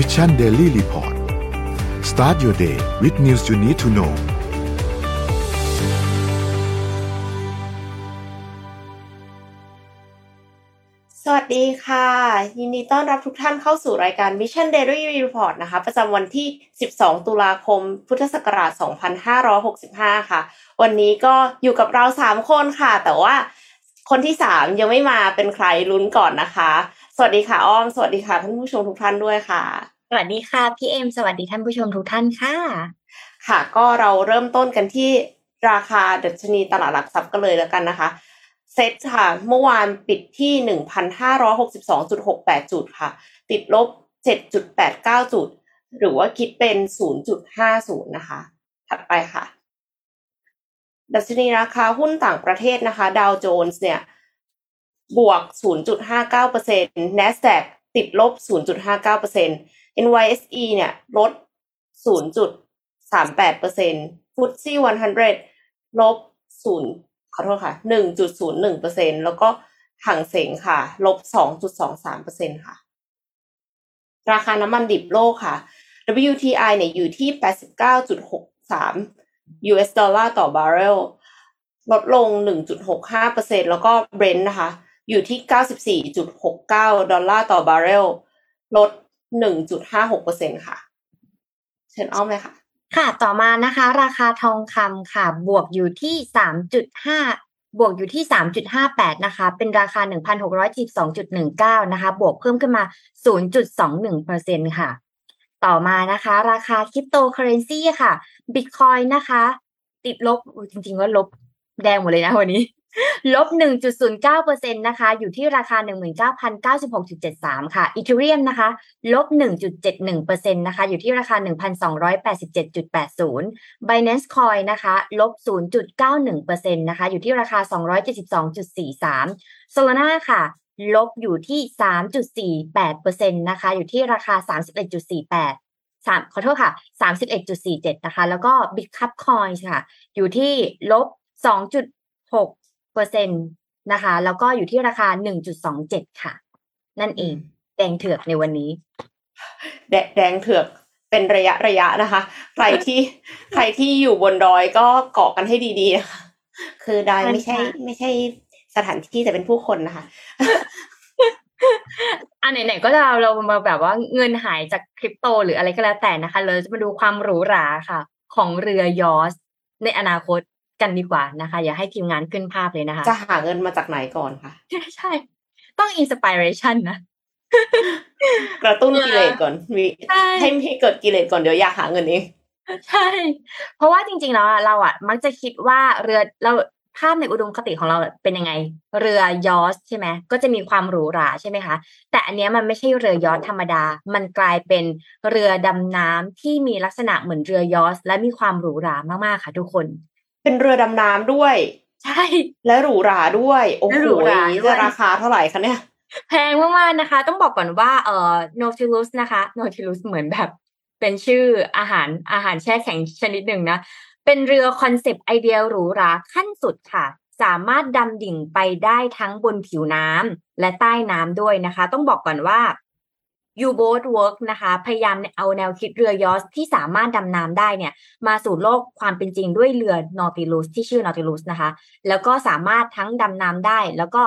Mission Daily Report start your day with news you need to know สวัสดีค่ะ ยินดีต้อนรับทุกท่านเข้าสู่รายการ Mission Daily Report นะคะ ประจำวันที่ 12 ตุลาคม พุทธศักราช 2565 ค่ะ วันนี้ก็อยู่กับเรา 3 คนค่ะ แต่ว่าคนที่ 3 ยังไม่มาเป็นใครลุ้นก่อนนะคะ สวัสดีค่ะอ้อม สวัสดีค่ะ ท่านผู้ชมทุกท่านด้วยค่ะ สวัสดีค่ะพี่เอ็มสวัสดีท่านผู้ชมทุกท่านค่ะ ค่ะ ก็เราเริ่มต้นกันที่ราคาดัชนีตลาดหลักทรัพย์กันเลยแล้วกันนะคะเซ็ตค่ะ เมื่อวานปิดที่หนึ่งพันห้าร้อยหกสิบสองจุดหกแปดจุดค่ะ ติดลบเจ็ดจุดแปดเก้าจุด หรือว่าคิดเป็นศูนย์จุดห้าศูนย์นะคะ ถัดไปค่ะ ดัชนีราคาหุ้นต่างประเทศนะคะ ดาวโจนส์เนี่ย บวก 0.59% NASDAQ ติดลบ 0.59% NYSE เนี่ยลด 0.38% FTSE 100 ลบ 0 ขอโทษค่ะ 1.01%แล้วก็หังเสงค่ะ ลบ 2.23%ค่ะ ราคาน้ำมันดิบโลกค่ะ WTI เนี่ยอยู่ที่ 89.63 US ดอลลาร์ต่อบาร์เรล ลดลง 1.65%แล้วก็ Brent นะคะ อยู่ที่ 94.69 ดอลลาร์ต่อบาร์เรล ลด 1.56%ค่ะ เชิญอ้อมเลยค่ะ ค่ะต่อมานะคะ ราคาทองคำค่ะ บวกอยู่ที่สามจุดห้าบวกอยู่ที่สามจุดห้าแปดนะคะ เป็นราคาหนึ่งพันหกร้อยสิบสองจุดหนึ่งเก้านะคะ บวกเพิ่มขึ้นมาศูนย์จุดสองหนึ่งเปอร์เซ็นค่ะ ต่อมานะคะ ราคาคริปโตเคอเรนซีค่ะ บิตคอยนะคะ ติดลบ จริงๆว่าลบแดงหมดเลยนะวันนี้ ลบ 1.09%นะคะ อยู่ที่ราคา 19,096.73 ค่ะอีเทเรียมนะคะ ลบ 1.71%นะคะ อยู่ที่ราคา 1,287.80 Binance Coin นะคะ ลบ 0.91%นะคะ อยู่ที่ราคา 272.43 Solana ค่ะ ลบอยู่ที่ 3.48%นะคะ อยู่ที่ราคา 31.48สามขอโทษค่ะสามสิบเอ็ดจุดสี่เจ็ดนะคะ แล้วก็บิ๊กคัพคอยค่ะ อยู่ที่ลบสองจุดหก 1%นะคะ แล้วก็อยู่ที่ราคาหนึ่งจุดสองเจ็ดค่ะ นั่นเอง แดงเถือกในวันนี้แดงเถือกเป็นระยะระยะนะคะ ใครที่ใครที่อยู่บนดอยก็เกาะกันให้ดีๆนะคะคือดอยไม่ใช่ ไม่ใช่สถานที่แต่เป็นผู้คนนะคะอันไหนๆก็จะเรามาแบบว่าเงินหายจากคริปโตหรืออะไรก็แล้วแต่นะคะเราจะมาดูความหรูหราค่ะ ของเรือยอสในอนาคต กันดีกว่านะคะ อย่าให้ทีมงานขึ้นภาพเลยนะคะ จะหาเงินมาจากไหนก่อนคะใช่ใช่ต้องอินสปิเรชันนะกระตุ้นกิเลสก่อนมีใช่ให้ให้เกิดกิเลสก่อนเดี๋ยวอยากหาเงินเองใช่ เพราะว่าจริงๆแล้วอะเราอะ มักจะคิดว่าเรือเราภาพในอุดมคติของเราเป็นยังไง เรือยอสใช่ไหมก็จะมีความหรูหราใช่ไหมคะ แต่อันเนี้ยมันไม่ใช่เรือยอสธรรมดา มันกลายเป็นเรือดำน้ำที่มีลักษณะเหมือนเรือยอสและมีความหรูหรามากๆค่ะทุกคน เป็นเรือดำน้ำด้วย ใช่ และหรูหราด้วยโอ้และโหหรูหราอย่างนี้ด้วจะยราคาเท่าไหร่คะเนี่ยแพงมากๆนะคะ ต้องบอกก่อนว่าเอ่อ Nautilus นะคะ Nautilus เหมือนแบบ เป็นชื่ออาหารอาหารแช่แข็งชนิดหนึ่งนะ เป็นเรือคอนเซปต์ไอเดียหรูหราขั้นสุดค่ะ สามารถดำดิ่งไปได้ทั้งบนผิวน้ำและใต้น้ำด้วยนะคะ ต้องบอกก่อนว่า U-Boat Worx นะคะ พยายามเอาแนวคิดเรือยอชต์ที่สามารถดำน้ำได้เนี่ย มาสู่โลกความเป็นจริงด้วยเรือ Nautilus ที่ชื่อ Nautilus นะคะ แล้วก็สามารถทั้งดำน้ำได้ แล้วก็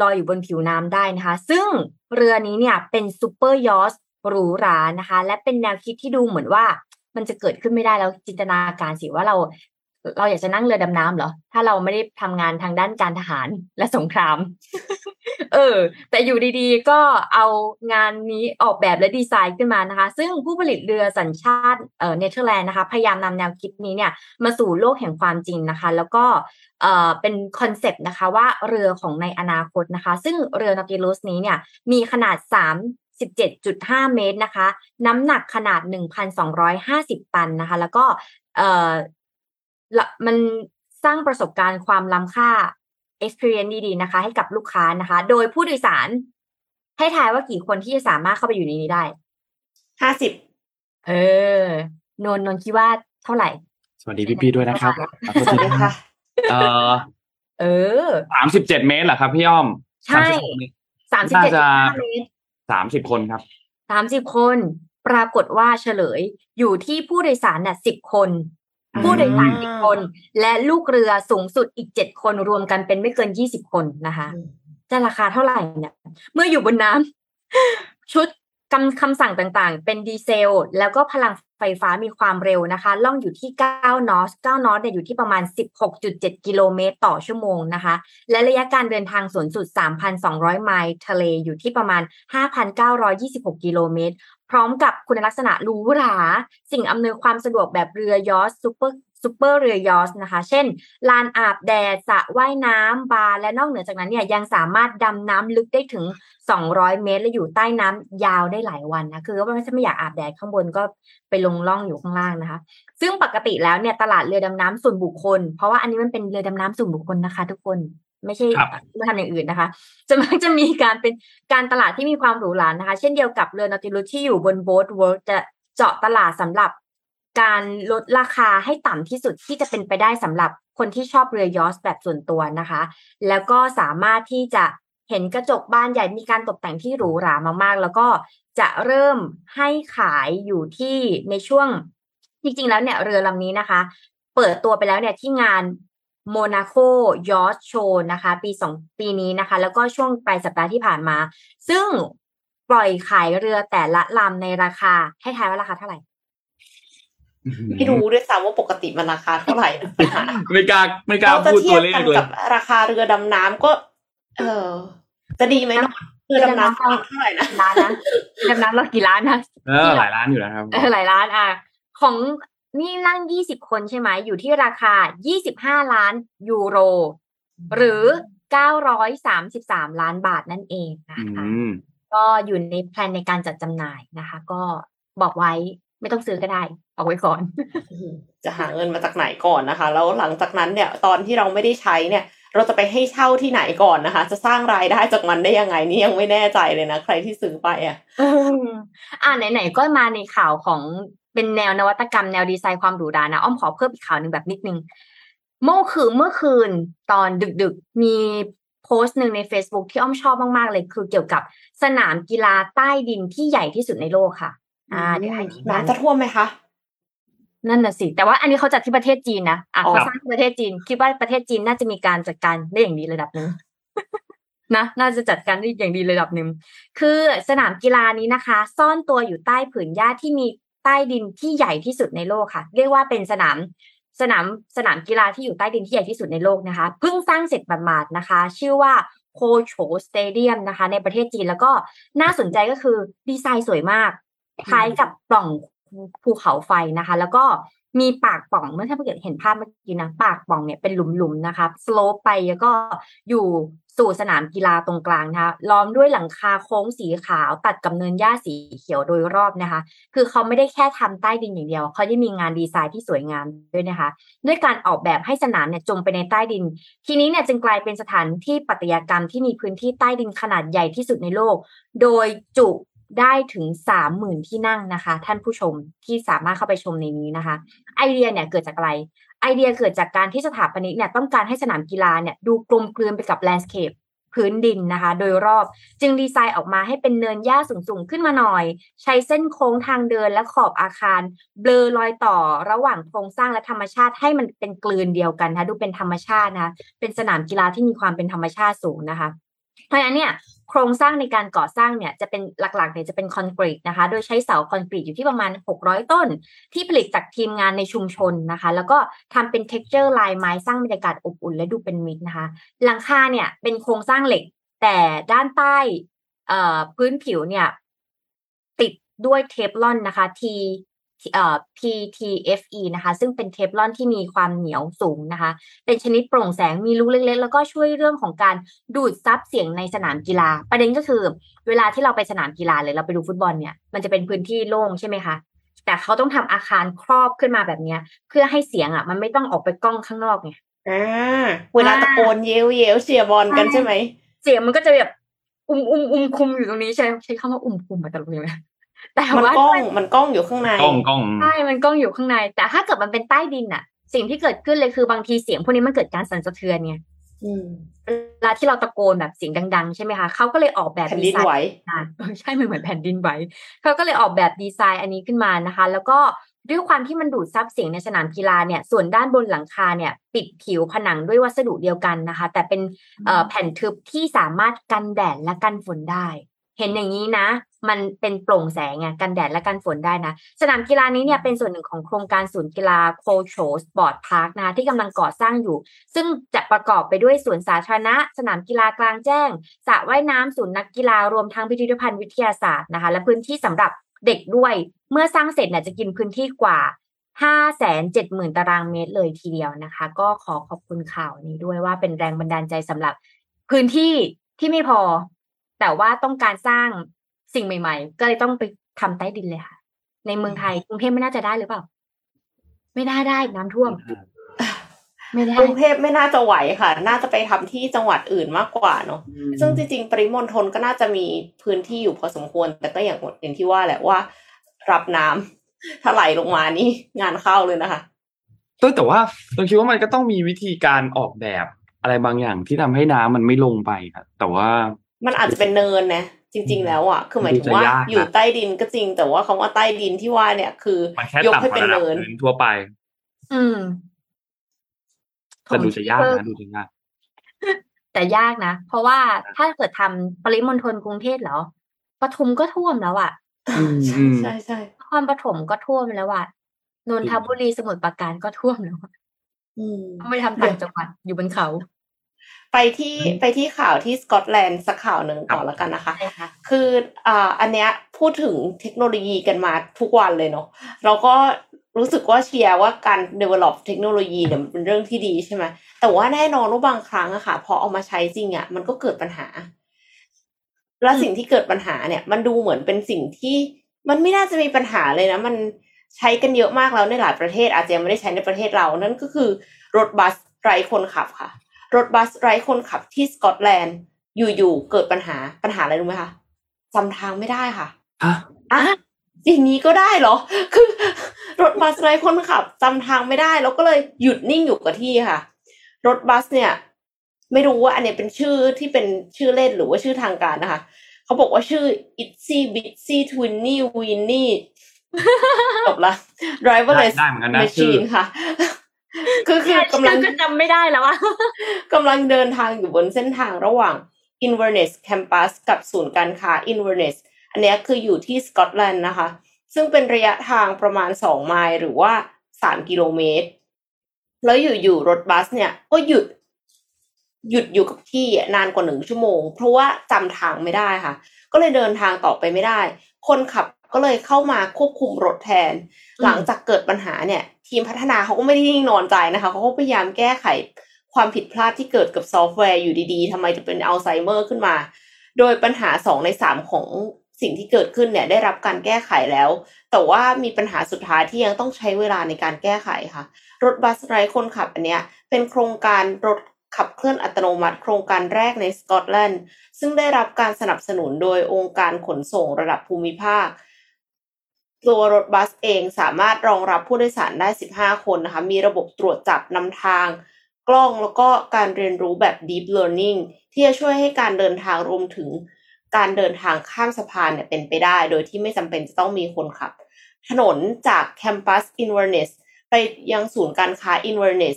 ลอยอยู่บนผิวน้ำได้นะคะ ซึ่งเรือนี้เนี่ยเป็นซูเปอร์ยอชต์หรูหรานะคะ และเป็นแนวคิดที่ดูเหมือนว่ามันจะเกิดขึ้นไม่ได้แล้วจินตนาการสิว่าเรา เราอยากจะนั่งเรือดำน้ำเหรอ ถ้าเราไม่ได้ทำงานทางด้านการทหารและสงคราม เออ แต่อยู่ดีๆ ก็เอางานนี้ออกแบบและดีไซน์ขึ้นมานะคะ ซึ่งผู้ผลิตเรือสัญชาติเนเธอร์แลนด์นะคะ พยายามนำแนวคิดนี้เนี่ยมาสู่โลกแห่งความจริงนะคะ แล้วก็เออเป็นคอนเซปต์นะคะว่าเรือของในอนาคตนะคะ ซึ่งเรือ Nautilus นี้เนี่ยมีขนาด37.5 เมตรนะคะ น้ำหนักขนาด 1,250 ตันนะคะ แล้วก็ มันสร้างประสบการณ์ความล้ำค่า experience ดีๆนะคะ ให้กับลูกค้านะคะ โดยผู้โดยสาร ให้ทายว่ากี่คนที่จะสามารถเข้าไปอยู่ในนี้ได้ห้าสิบเออนนท์นนท์คิดว่าเท่าไหร่ สวัสดีพี่พี่ๆด้วยนะครับขอโทษสวัสทีดีนะค่ะเอ่อเออสามสิบเจ็ดเมตรเหรอครับพี่อ้อม ใช่สามสิบน่าเจ็ดจะเมตรสามสิบคนครับสามสิบคน ปรากฏว่าเฉลยอยู่ที่ผู้โดยสารน่ะสิบคน ผู้โดยสารสิบคน และลูกเรือสูงสุดอีกเจ็ดคนรวมกันเป็นไม่เกินยี่สิบคนนะคะจะราคาเท่าไหร่เนี่ย เมื่ออยู่บนน้ำชุดคำคำสั่งต่างๆ เป็นดีเซล แล้วก็พลังไฟฟ้ามีความเร็วนะคะ ล่องอยู่ที่ 9 นอส 9 นอสเนี่ยอยู่ที่ประมาณ 16.7 กิโลเมตรต่อชั่วโมงนะคะ และระยะการเดินทางสูงสุด 3,200 ไมล์ทะเลอยู่ที่ประมาณ 5,926 กิโลเมตร พร้อมกับคุณลักษณะหรูหรา สิ่งอำนวยความสะดวกแบบเรือยอชซูเปอร์ซูเปอร์เรือยอชนะคะ เช่น ลานอาบแดดสระว่ายน้ำบาร์และนอกเหนือจากนั้นเนี่ยยังสามารถดำน้ำลึกได้ถึง 200 เมตร และอยู่ใต้น้ำยาวได้หลายวันนะ คือว่าถ้าไม่อยากอาบแดดข้างบนก็ไปลงล่องอยู่ข้างล่างนะคะ ซึ่งปกติแล้วเนี่ยตลาดเรือดำน้ำส่วนบุคคล เพราะว่าอันนี้มันเป็นเรือดำน้ำส่วนบุคคลนะคะ ทุกคน ไม่ใช่ครับไม่ทำอย่างอื่นนะคะ จะมักจะมีการเป็นการตลาดที่มีความหรูหรานะคะ เช่นเดียวกับเรือนาติลุสที่อยู่บนโบ๊ทเวิร์จะเจาะตลาดสำหรับการลดราคาให้ต่ำที่สุดที่จะเป็นไปได้สำหรับคนที่ชอบเรือยอชต์แบบส่วนตัวนะคะ แล้วก็สามารถที่จะเห็นกระจกบ้านใหญ่มีการตกแต่งที่หรูหรามากๆ แล้วก็จะเริ่มให้ขายอยู่ที่ในช่วงจริงๆแล้วเนี่ยเรือลำนี้นะคะ เปิดตัวไปแล้วเนี่ยที่งาน โมนาโ o ยอ c โชนะคะ ปีสองปีนี้นะคะ แล้วก็ช่วงปลายสัปดาห์ที่ผ่านมา ซึ่งปล่อยขายเรือแต่ละลำในราคาให้ทายว่าราคาเท่าไหร่ไม่รู้ด้วยซ้ำว่าปกติมันราคาเท่าไหร่ไม่กล้าไม่กล้าเราจะพูดเทีตัยวบเลกัขนเลยกับราคาเรือดำน้ำก็ เออ จะดีไหมเนาะเรือดำน้ำเท่าไหร่นะล้านนะดำน้ำเรากี่ล้านนะเออหลายล้านอยู่นะครับเออหลายล้านอะของ นี่นั่งยี่สิบคนใช่ไหม อยู่ที่ราคายี่สิบห้าล้านยูโร หรือเก้าร้อยสามสิบสามล้านบาทนั่นเองนะอืคะมก็อยู่ในแพลนในการจัดจำหน่ายนะคะ ก็บอกไว้ไม่ต้องซื้อก็ได้ เอาไว้ก่อน จะหาเงินมาจากไหนก่อนนะคะ แล้วหลังจากนั้นเนี่ย ตอนที่เราไม่ได้ใช้เนี่ย เราจะไปให้เช่าที่ไหนก่อนนะคะ จะสร้างรายได้จากมันได้ยังไงนี่ยังไม่แน่ใจเลยนะ ใครที่ซื้อไปอะอ่าไหนๆก็มาในข่าวของ เป็นแนวนวัตกรรมแนวดีไซน์ความหรูหรานะ อ้อมขอเพิ่มอีกข่าวหนึ่งแบบนิดนึงเมื่อคืนเมื่อคืนตอนดึกๆ มีโพสต์หนึ่งใน Facebook ที่อ้อมชอบมากๆเลย คือเกี่ยวกับสนามกีฬาใต้ดินที่ใหญ่ที่สุดในโลกค่ะ อ่าเดี๋ยวให้ทีมงานน้ำจะท่วมไหมคะนั่นน่ะสิ แต่ว่าอันนี้เขาจัดที่ประเทศจีนนะอะอ๋อเขาสร้างที่ประเทศจีน คิดว่าประเทศจีนน่าจะมีการจัดการได้อย่างดีระดับหนึ่งนะน่าจะจัดการได้อย่างดีระดับหนึ่งคือสนามกีฬานี้นะคะ ซ่อนตัวอยู่ใต้ผืนหญ้าที่มี ใต้ดินที่ใหญ่ที่สุดในโลกค่ะ เรียกว่าเป็นสนามสนามสนามกีฬาที่อยู่ใต้ดินที่ใหญ่ที่สุดในโลกนะคะเพิ่งสร้างเสร็จประมาดๆนะคะ ชื่อว่าโคโฉสเตเดียมนะคะ ในประเทศจีนแล้วก็น่าสนใจก็คือดีไซน์สวยมาก คล้ายกับปล่องภูเขาไฟนะคะ แล้วก็มีปากปล่องเมื่อถ้าเกิดเห็นภาพเมื่อกี้นะ ปากปล่องเนี่ยเป็นหลุมๆนะคะสโลปไปแล้วก็อยู่ สู่สนามกีฬาตรงกลางนะคะล้อมด้วยหลังคาโค้งสีขาวตัดกับเนินหญ้าสีเขียวโดยรอบนะคะ คือเขาไม่ได้แค่ทำใต้ดินอย่างเดียว เขาได้มีงานดีไซน์ที่สวยงามด้วยนะคะ ด้วยการออกแบบให้สนามเนี่ยจมไปในใต้ดิน ทีนี้เนี่ยจึงกลายเป็นสถานที่ปัตยกรรมที่มีพื้นที่ใต้ดินขนาดใหญ่ที่สุดในโลก โดยจุได้ถึงสามหมื่นที่นั่งนะคะ ท่านผู้ชมที่สามารถเข้าไปชมในนี้นะคะ ไอเดียเนี่ยเกิดจากอะไร ไอเดียเกิดจากการที่สถาปนิกเนี่ยต้องการให้สนามกีฬาเนี่ยดูกลมกลืนไปกับแลนด์สเคปพื้นดินนะคะ โดยรอบจึงดีไซน์ออกมาให้เป็นเนินหญ้าสูงๆ ขึ้นมาหน่อย ใช้เส้นโค้งทางเดินและขอบอาคาร เบลอรอยต่อระหว่างโครงสร้างและธรรมชาติให้มันเป็นกลืนเดียวกันนะคะดูเป็นธรรมชาตินะเป็นสนามกีฬาที่มีความเป็นธรรมชาติสูงนะคะ เพราะฉะนั้นเนี่ย โครงสร้างในการก่อสร้างเนี่ยจะเป็นหลักๆเนี่ยจะเป็นคอนกรีตนะคะ โดยใช้เสาคอนกรีตอยู่ที่ประมาณ 600 ต้น ที่ผลิตจากทีมงานในชุมชนนะคะ แล้วก็ทำเป็น texture ลายไม้สร้างบรรยากาศอบอุ่นและดูเป็นมิตรนะคะ หลังคาเนี่ยเป็นโครงสร้างเหล็ก แต่ด้านใต้พื้นผิวเนี่ยติดด้วยเทฟลอนนะคะ T PTFE นะคะ ซึ่งเป็นเทฟลอนที่มีความเหนียวสูงนะคะ เป็นชนิดโปร่งแสงมีรูเล็กๆ แล้วก็ช่วยเรื่องของการดูดซับเสียงในสนามกีฬา ประเด็นก็คือ เวลาที่เราไปสนามกีฬาเลยเราไปดูฟุตบอลเนี่ยมันจะเป็นพื้นที่โล่งใช่ไหมคะแต่เขาต้องทำอาคารครอบขึ้นมาแบบเนี้ย เพื่อให้เสียงอะ มันไม่ต้องออกไปกล้องข้างนอกไงอ่าเวลาตะโกนเย้วเย้วเชียร์บอลกันใช่ไหมเสียงมันก็จะแบบอุ้มอุ้มอุ้มคุมอยู่ตรงนี้ใช่ใช้คำว่าอุ้มคุมมาตลอดเลย ไหมแต่มันว่ากล้องมันกล้องอยู่ข้างในกล้องกล้องใช่มันกล้องอยู่ข้างใน แต่ถ้าเกิดมันเป็นใต้ดินอะสิ่งที่เกิดขึ้นเลยคือบางทีเสียงพวกนี้มันเกิดการสั่นสะเทือนไงอืมเวลาที่เราตะโกนแบบเสียงดัง ๆ ใช่ไหมคะเขาก็เลยออกแบบแผ่นดีดินไซไหวน์อ่าเออใช่มันเหมือนแผ่นดินไหวเขาก็เลยออกแบบดีไซน์อันนี้ขึ้นมานะคะ แล้วก็ด้วยความที่มันดูดซับเสียงในสนามกีฬาเนี่ย ส่วนด้านบนหลังคาเนี่ยปิดผิวผนังด้วยวัสดุเดียวกันนะคะ แต่เป็นเอ่อแผ่นทึบที่สามารถกันแดดและกันฝนได้ เห็นอย่างนี้นะ มันเป็นโปร่งแสงไงกันแดดและกันฝนได้นะ สนามกีฬานี้เนี่ยเป็นส่วนหนึ่งของโครงการศูนย์กีฬาโคโช Sports Park นะคะที่กำลังก่อสร้างอยู่ ซึ่งจะประกอบไปด้วยสวนสาธารณะ สนามกีฬากลางแจ้งสระว่ายน้ำศูนย์นักกีฬารวมทั้งพิพิธภัณฑ์วิทยาศาสตร์นะคะ และพื้นที่สำหรับเด็กด้วย เมื่อสร้างเสร็จเนี่ยจะกินพื้นที่กว่า5 7 0 0 0 0 ตารางเมตรเลยทีเดียวนะคะ ก็ขอขอบคุณข่าวนี้ด้วยว่าเป็นแรงบันดาลใจสำหรับพื้นที่ที่ไม่พอ แต่ว่าต้องการสร้างสิ่งใหม่ ๆ ก็เลยต้องไปทำใต้ดินเลยค่ะ ในเมืองไทยกรุงเทพไม่น่าจะได้หรือเปล่า ไม่ได้ได้น้ำท่วมไม่ได้กรุงเทพไม่น่าจะไหวค่ะ น่าจะไปทำที่จังหวัดอื่นมากกว่าเนาะซึ่งจริงๆ ปริมณฑลก็น่าจะมีพื้นที่อยู่พอสมควร แต่ก็อย่างอย่างที่ว่าแหละว่า รับน้ำถ้าไหลลงมานี่งานเข้าเลยนะคะแต่แต่ว่าเราคิดว่ามันก็ต้องมีวิธีการออกแบบอะไรบางอย่างที่ทำให้น้ำมันไม่ลงไปครับแต่ว่า มันอาจจะเป็นเนินนะจริง ๆ แล้วอะคือหมายถึงว่าดูจะยากนะอยู่ใต้ดินก็จริง แต่ว่าคำว่าใต้ดินที่ว่าเนี่ยคือมันแค่ยกต่ำให้กเป็นว่าระดับเนินพื้นทั่วไป อืมแต่ดูจะยากเออนะดูจะยากแต่ยากนะ เพราะว่าถ้าเกิดทำปริมณฑลกรุงเทพเหรอปทุมก็ท่วมแล้วอะอืมอืมใช่ใช่นครปฐมก็ท่วมแล้วอะนนทบุรีสมุทรปราการก็ท่วมแล้วอะอืมต้องไปทำต่างจังหวัดอยู่บนเขา ไปที่ไปที่ข่าวที่สกอตแลนด์สักข่าวหนึ่งต่อแล้วกันนะคะใช่ค่ะคืออ่าอันเนี้ยพูดถึงเทคโนโลยีกันมาทุกวันเลยเนาะเราก็รู้สึกว่าเชียร์ว่าการ develop เทคโนโลยีเนี่ยมันเป็นเรื่องที่ดีใช่ไหมแต่ว่าแน่นอนว่าบางครั้งอะค่ะพอเอามาใช้จริงอะมันก็เกิดปัญหา และสิ่งที่เกิดปัญหาเนี่ย มันดูเหมือนเป็นสิ่งที่มันไม่น่าจะมีปัญหาเลยนะ มันใช้กันเยอะมากแล้วในหลายประเทศอาจจะยังไม่ได้ใช้ในประเทศเรานั่นก็คือรถบัสไร้คนขับค่ะ รถบัสไร้คนขับที่สกอตแลนด์ อยู่ๆเกิดปัญหาปัญหาอะไรรู้ไหมคะจำทางไม่ได้ค่ะฮะอะอย่างนี้ก็ได้เหรอ คือ รถบัสไร้คนขับจำทางไม่ได้ แล้วก็เลยหยุดนิ่งอยู่กับที่ค่ะ รถบัสเนี่ย ไม่รู้ว่าอันเนี้ยเป็นชื่อที่เป็นชื่อเล่นหรือว่าชื่อทางการนะคะเขาบอกว่าชื่อ Itsy Bitsy Twinny Winny จบละ driverless ได้เหมือนกันนะชื่อ machine ค่ะ คือคือกำลังก็จำไม่ได้แล้วอะกำลังเดินทางอยู่บนเส้นทางระหว่าง Inverness Campus กับศูนย์การค้า Inverness อันเนี้ยคืออยู่ที่สกอตแลนด์นะคะ ซึ่งเป็นระยะทางประมาณสองไมล์หรือว่าสามกิโลเมตร แล้วอยู่ๆรถบัสเนี่ยก็หยุด หยุดอยู่กับที่อะนานกว่าหนึ่งชั่วโมง เพราะว่าจำทางไม่ได้ค่ะ ก็เลยเดินทางต่อไปไม่ได้ คนขับ ก็เลยเข้ามาควบคุมรถแทนอืมหลังจากเกิดปัญหาเนี่ย ทีมพัฒนาเขาก็ไม่ได้นิ่งนอนใจนะคะเขาก็พยายามแก้ไขความผิดพลาดที่เกิดกับซอฟต์แวร์อยู่ดีๆทำไมจะเป็นอัลไซเมอร์ขึ้นมา โดยปัญหาสองในสามของสิ่งที่เกิดขึ้นเนี่ยได้รับการแก้ไขแล้ว แต่ว่ามีปัญหาสุดท้ายที่ยังต้องใช้เวลาในการแก้ไขค่ะ รถบัสไร้คนขับอันเนี้ยเป็นโครงการรถขับเคลื่อนอัตโนมัติ โครงการแรกในสกอตแลนด์ ซึ่งได้รับการสนับสนุนโดยองค์การขนส่งระดับภูมิภาค ตัวรถบัสเองสามารถรองรับผู้โดยสารได้ 15 คนนะคะ มีระบบตรวจจับนำทาง กล้องแล้วก็การเรียนรู้แบบ deep learning ที่จะช่วยให้การเดินทางรวมถึงการเดินทางข้ามสะพานเนี่ยเป็นไปได้ โดยที่ไม่จำเป็นจะต้องมีคนขับ ถนนจากแคมปัส Inverness ไปยังศูนย์การค้า Inverness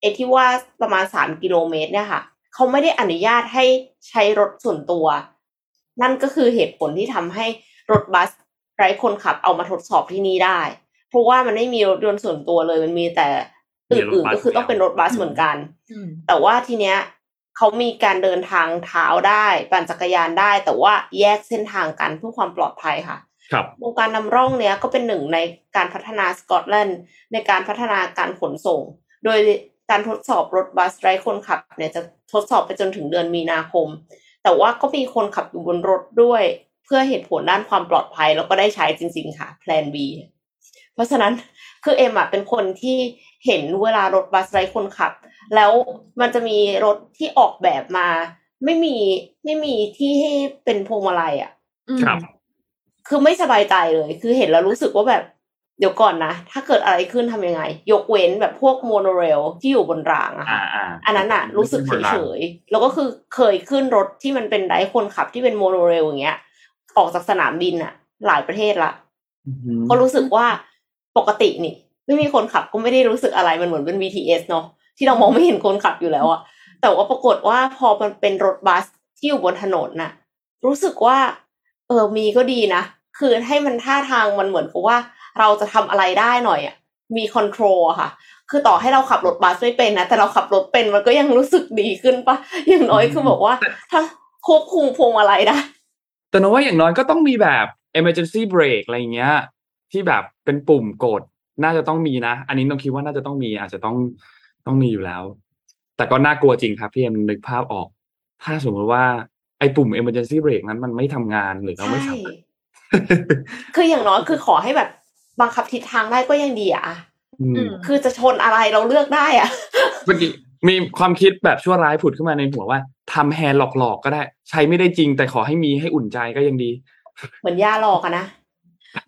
เอที่ว่าประมาณ 3 กิโลเมตรเนี่ยค่ะ เขาไม่ได้อนุญาตให้ใช้รถส่วนตัว นั่นก็คือเหตุผลที่ทำให้รถบัส ไร้คนขับเอามาทดสอบที่นี่ได้ เพราะว่ามันไม่มีรถยนต์ส่วนตัวเลยมันมีแต่อื่นๆก็คือต้องเป็นรถบัสเหมือนกันอืมแต่ว่าทีเนี้ยเขามีการเดินทางเท้าได้ปั่นจักรยานได้ แต่ว่าแยกเส้นทางกันเพื่อความปลอดภัยค่ะครับวงการนำร่องเนี้ยก็เป็นหนึ่งในการพัฒนาสกอตแลนด์ในการพัฒนาการขนส่ง โดยการทดสอบรถบัสไร้คนขับเนี่ยจะทดสอบไปจนถึงเดือนมีนาคม แต่ว่าก็มีคนขับอยู่บนรถด้วยเพื่อเหตุผลด้านความปลอดภัย แล้วก็ได้ใช้จริง ๆ ค่ะแพลน B เพราะฉะนั้นคือเอ็มอะเป็นคนที่เห็นเวลารถบัสไร้คนขับ แล้วมันจะมีรถที่ออกแบบมา ไม่มีไม่มีที่ให้เป็นพวงมาลัยอะอืมครับ คือไม่สบายใจเลย คือเห็นแล้วรู้สึกว่าแบบ เดี๋ยวก่อนนะ ถ้าเกิดอะไรขึ้นทำยังไง ยกเว้นแบบพวกโมโนเรลที่อยู่บนรางอะอ่าค่ะอ่าอันนั้นอะรู้สึกเฉยๆแล้วก็คือเคยขึ้นรถที่มันเป็นไร้คนขับที่เป็นโมโนเรลอย่างเงี้ย ออกจากสนามบินอะหลายประเทศละอืมก็รู้สึกว่าปกตินี่ ไม่มีคนขับก็ไม่ได้รู้สึกอะไรมันเหมือนเป็น BTS เนาะที่เรามองไม่เห็นคนขับอยู่แล้วอะแต่ว่าปรากฏว่าพอมันเป็นรถบัสที่อยู่บนถนนน่ะ รู้สึกว่า เออมีก็ดีนะคือให้มันท่าทางมันเหมือนกับว่า เราจะทำอะไรได้หน่อยอะมีคอนโทรลอะค่ะ คือต่อให้เราขับรถบัสไม่เป็นนะ แต่เราขับรถเป็นมันก็ยังรู้สึกดีขึ้นปะอย่างน้อยคือบอกว่า ถ้าควบคุมพวงมาลัยได้ แต่นว่าอย่างน้อยก็ต้องมีแบบ emergency brake อะไรเงี้ย ที่แบบเป็นปุ่มกด น่าจะต้องมีนะ อันนี้ต้องคิดว่าน่าจะต้องมี อาจจะต้องต้องมีอยู่แล้ว แต่ก็น่ากลัวจริงครับพี่เอ็มนึกภาพออก ถ้าสมมติว่าไอ้ปุ่ม emergency brake นั้นมันไม่ทำงานหรือเราไม่ใช่สามารถคืออย่างน้อยคือขอให้แบบบังคับทิศทางได้ก็ยังดีอะอืมอืมคือจะชนอะไรเราเลือกได้อะเมื่อกี้ มีความคิดแบบชั่วร้ายผุดขึ้นมาในหัวว่าทำแฮร์หลอกๆก็ได้ ใช้ไม่ได้จริง แต่ขอให้มีให้อุ่นใจก็ยังดี เหมือนยาหลอกอะนะ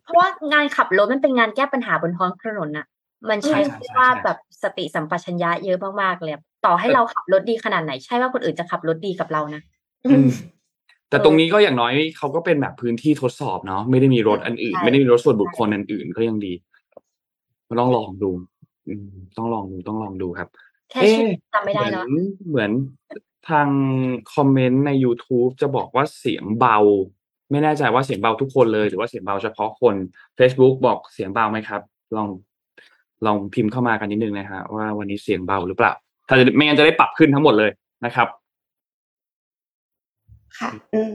เพราะว่างานขับรถมันเป็นงานแก้ปัญหาบนท้องถนนน่ะมันใช้ใช่ใช่ว่าใช่แบบสติสัมปชัญญะเยอะมากๆเลยอะต่อให้เราขับรถดีขนาดไหน ใช่ว่าคนอื่นจะขับรถดีกับเรานะอืมแต่เออตรงนี้ก็อย่างน้อยเขาก็เป็นแบบพื้นที่ทดสอบเนาะไม่ได้มีรถอันอื่นใช่ไม่ได้มีรถส่วนบุคคลอันอื่นก็ยังดีก็ต้องลองดูอืมต้องลองดูต้องลองดูครับ แค่เอ๊ะชื่อจำไม่ได้แล้วเหมือนเหมือนทางคอมเมนต์ใน YouTube จะบอกว่าเสียงเบา ไม่แน่ใจว่าเสียงเบาทุกคนเลย หรือว่าเสียงเบาเฉพาะคน Facebook บอกเสียงเบาไหมครับ ลองลองพิมพ์เข้ามากันนิดนึงนะฮะว่าวันนี้เสียงเบาหรือเปล่า ถ้าจะไม่งั้นจะได้ปรับขึ้นทั้งหมดเลยนะครับ ค่ะอืม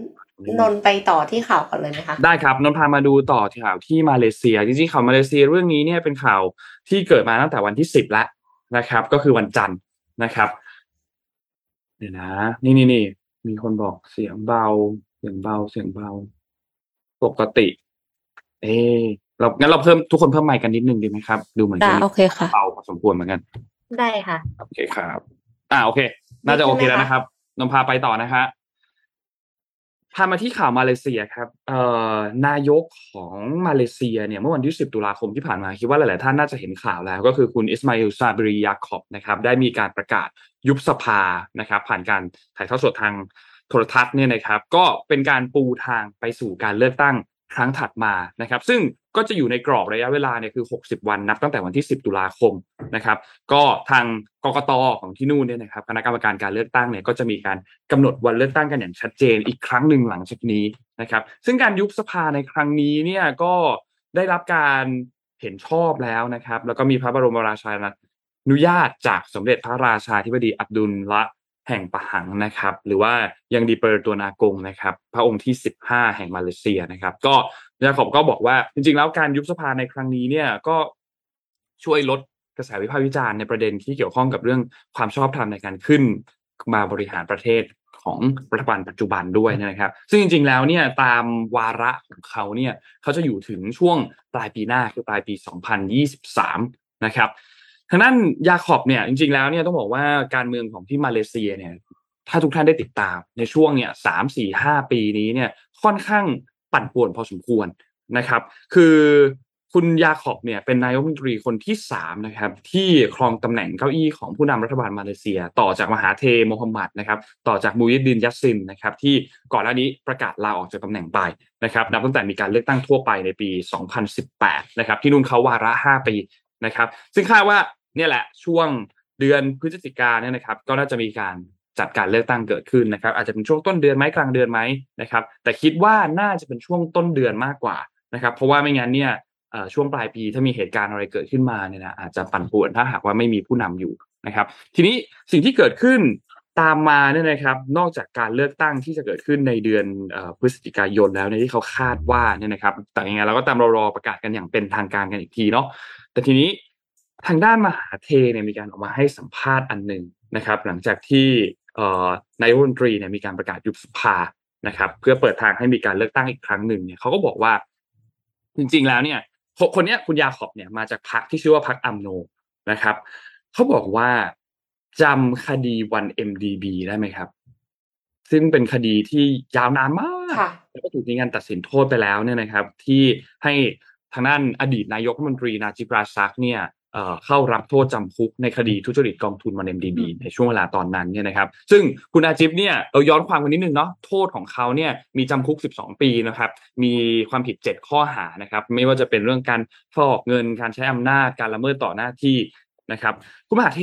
นนท์ไปต่อที่ข่าวกันเลยไหมคะได้ครับนนท์พามาดูต่อข่าวที่มาเลเซียจริงๆข่าวมาเลเซียเรื่องนี้เนี่ยเป็นข่าวที่เกิดมาตั้งแต่วันที่สิบแล้ว นะครับ ก็คือวันจันทร์นะครับเดี๋ยวนะ นี่นี่นี่มีคนบอกเสียงเบา เสียงเบาเสียงเบา ปกติ เออเรางั้นเราเพิ่มทุกคนเพิ่มไมค์กันนิดนึงดีไหมครับดูเหมือนได้จะโอเคค่ะเบาพอสมควรเหมือนกัน ได้ค่ะ โอเคครับ อ่าโอเค น่าจะโอเคแล้วนะครับนนท์พาไปต่อนะฮะ พามาที่ข่าวมาเลเซียครับเอ่อนายกของมาเลเซียเนี่ยเมื่อวันที่ 10 ตุลาคมที่ผ่านมาคิดว่าหลาย ๆ ท่านน่าจะเห็นข่าวแล้ว ก็คือคุณอิสมาอิลซาบริยาคอบนะครับได้มีการประกาศยุบสภานะครับ ผ่านการถ่ายทอดสดทางโทรทัศน์เนี่ยนะครับ ก็เป็นการปูทางไปสู่การเลือกตั้งครั้งถัดมานะครับ ซึ่ง ก็จะอยู่ในกรอบระยะเวลาเนี่ยคือ 60 วันนับตั้งแต่วันที่ 10 ตุลาคมนะครับ ก็ทางกกตของที่นู่นเนี่ยนะครับคณะกรรมการการเลือกตั้งเนี่ยก็จะมีการกำหนดวันเลือกตั้งกันอย่างชัดเจนอีกครั้งหนึ่งหลังจากนี้นะครับ ซึ่งการยุบสภาในครั้งนี้เนี่ยก็ได้รับการเห็นชอบแล้วนะครับ แล้วก็มีพระบรมราชานุญาตจากสมเด็จพระราชาธิบดีอับดุลละแห่งปะหังนะครับ หรือว่ายังดีเปอร์ตัวนากงนะครับ พระองค์ที่ 15 แห่งมาเลเซียนะครับ ก็ ยาขอบก็บอกว่าจริงๆ แล้วการยุบสภาในครั้งนี้เนี่ยก็ช่วยลดกระแสวิพากษ์วิจารณ์ในประเด็นที่เกี่ยวข้องกับเรื่องความชอบธรรมในการขึ้นมาบริหารประเทศของรัฐบาลปัจจุบันด้วยนะครับ ซึ่งจริงๆแล้วเนี่ยตามวาระของเขาเนี่ยเขาจะอยู่ถึงช่วงปลายปีหน้าคือปลายปี 2023 นะครับทางด้นยาขอบเนี่ยจริงๆแล้วเนี่ยต้องบอกว่าการเมืองของที่มาเลเซียเนี่ยถ้าทุกท่านได้ติดตามในช่วงเนี่ยสามสี่ห้าปีนี้เนี่ยค่อนข้าง ปั่นป่วนพอสมควรนะครับ คือคุณยาขอบเนี่ยเป็นนายกรัฐมนตรีคนที่สามนะครับ ที่ครองตำแหน่งเก้าอี้ของผู้นำรัฐบาลมาเลเซีย ต่อจากมหาเทโมฮัมหมัดนะครับต่อจากมูยิดดินยัสซินนะครับที่ก่อนหน้านี้ประกาศลาออกจากตำแหน่งไปนะครับนับตั้งแต่มีการเลือกตั้งทั่วไปในปี 2018 นะครับที่นู่นเขาวาระ 5 ปีนะครับ ซึ่งคาดว่าเนี่ยแหละช่วงเดือนพฤศจิกาเนี่ยนะครับ ก็น่าจะมีการ จัดการเลือกตั้งเกิดขึ้นนะครับ อาจจะเป็นช่วงต้นเดือนไหมกลางเดือนไหมนะครับ แต่คิดว่าน่าจะเป็นช่วงต้นเดือนมากกว่านะครับ เพราะว่าไม่งั้นเนี่ยช่วงปลายปีถ้ามีเหตุการณ์อะไรเกิดขึ้นมาเนี่ยนะอาจจะปั่นป่วนถ้าหากว่าไม่มีผู้นำอยู่นะครับ ทีนี้สิ่งที่เกิดขึ้นตามมาเนี่ยนะครับ นอกจากการเลือกตั้งที่จะเกิดขึ้นในเดือนอพฤศจิกายนแล้วเนี่ยที่เขาคาดว่าเนี่ยนะครับ แต่ยังไงเราก็ตามรอรอประกาศกันอย่างเป็นทางการกันอีกทีเนาะแต่ทีนี้ทางด้านมหาเทเนี่ยมีการออกมาให้สัมภาษณ์อันหนึ่งนะครับ หลังจากที่ นายกรัฐมนตรีเนี่ยมีการประกาศยุบสภานะครับ เพื่อเปิดทางให้มีการเลือกตั้งอีกครั้งหนึ่งเนี่ยเขาก็บอกว่า จริง ๆ แล้วเนี่ย คนคนเนี้ยคุณยาขอบเนี่ยมาจากพรรคที่ชื่อว่าพรรคอัมโนนะครับเขาบอกว่าจำคดีวัน MDB ได้ไหมครับ ซึ่งเป็นคดีที่ยาวนานมากค่ะแล้วก็ถูกมีการตัดสินโทษไปแล้วเนี่ยนะครับ ที่ให้ทางด้านอดีตนายกรัฐมนตรีนาจิบราซักเนี่ย เข้ารับโทษจำคุกในคดีทุจริตกองทุนวันเอ็มดีบีในช่วงเวลาตอนนั้นเนี่ยนะครับ ซึ่งคุณอาจิบเนี่ยเราย้อนความกันนิดนึงเนาะโทษของเขาเนี่ยมีจำคุก 12 ปีนะครับ มีความผิด 7 ข้อหานะครับ ไม่ว่าจะเป็นเรื่องการฟอกเงินการใช้อำนาจการละเมิดต่อหน้าที่นะครับ คุณมหาเท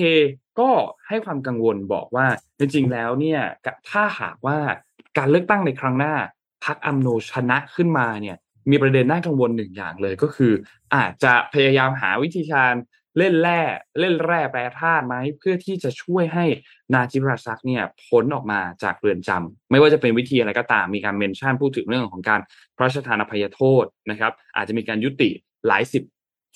ก็ให้ความกังวลบอกว่าจริงๆแล้วเนี่ยถ้าหากว่าการเลือกตั้งในครั้งหน้าพรรคอัมโนชนะขึ้นมาเนี่ยมีประเด็นน่ากังวลหนึ่งอย่างเลยก็คือ อาจจะพยายามหาวิธีการ เล่นแร่เล่นแร่แปรธาตุไหมเพื่อที่จะช่วยให้นาจิบราซักเนี่ยพ้นออกมาจากเรือนจำไม่ว่าจะเป็นวิธีอะไรก็ตาม มีการเมนชั่นพูดถึงเรื่องของการพระราชทานอภัยโทษนะครับ อาจจะมีการยุติหลายสิบ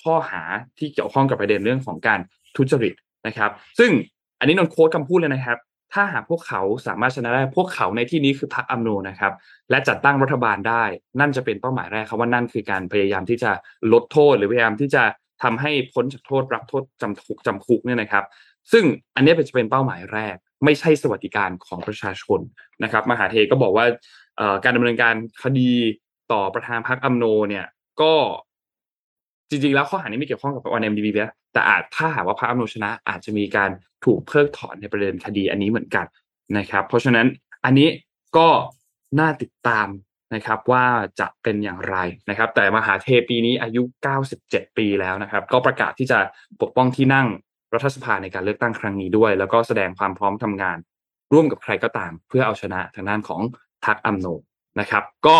ข้อหาที่เกี่ยวข้องกับประเด็นเรื่องของการทุจริตนะครับ ซึ่งอันนี้นนโค้ดคำพูดเลยนะครับ ถ้าหากพวกเขาสามารถชนะได้พวกเขาในที่นี้คือพรรคอัมโนนะครับ และจัดตั้งรัฐบาลได้ นั่นจะเป็นเป้าหมายแรกครับว่านั่นคือการพยายามที่จะลดโทษ หรือพยายามที่จะ ทำให้พ้นจากโทษรับโทษจำคุกจำคุกเนี่ยนะครับ ซึ่งอันนี้เป็นจะเป็นเป้าหมายแรก ไม่ใช่สวัสดิการของประชาชนนะครับ มหาเธร์ก็บอกว่าการดำเนินการคดีต่อประธานพรรคอัมโนเนี่ยก็จริงๆ แล้วข้อหานี้ไม่เกี่ยวข้องกับ1MDB แล้วแต่อาจถ้าหากว่าพรรคอัมโนชนะ อาจจะมีการถูกเพิกถอนในประเด็นคดีอันนี้เหมือนกันนะครับ เพราะฉะนั้นอันนี้ก็น่าติดตาม นะครับว่าจะเป็นอย่างไรนะครับ แต่มหาเทปีนี้อายุ 97 ปีแล้วนะครับ ก็ประกาศที่จะปกป้องที่นั่งรัฐสภาในการเลือกตั้งครั้งนี้ด้วย แล้วก็แสดงความพร้อมทำงาน ร่วมกับใครก็ตาม เพื่อเอาชนะทางด้านของทักอัมโนนะครับ ก็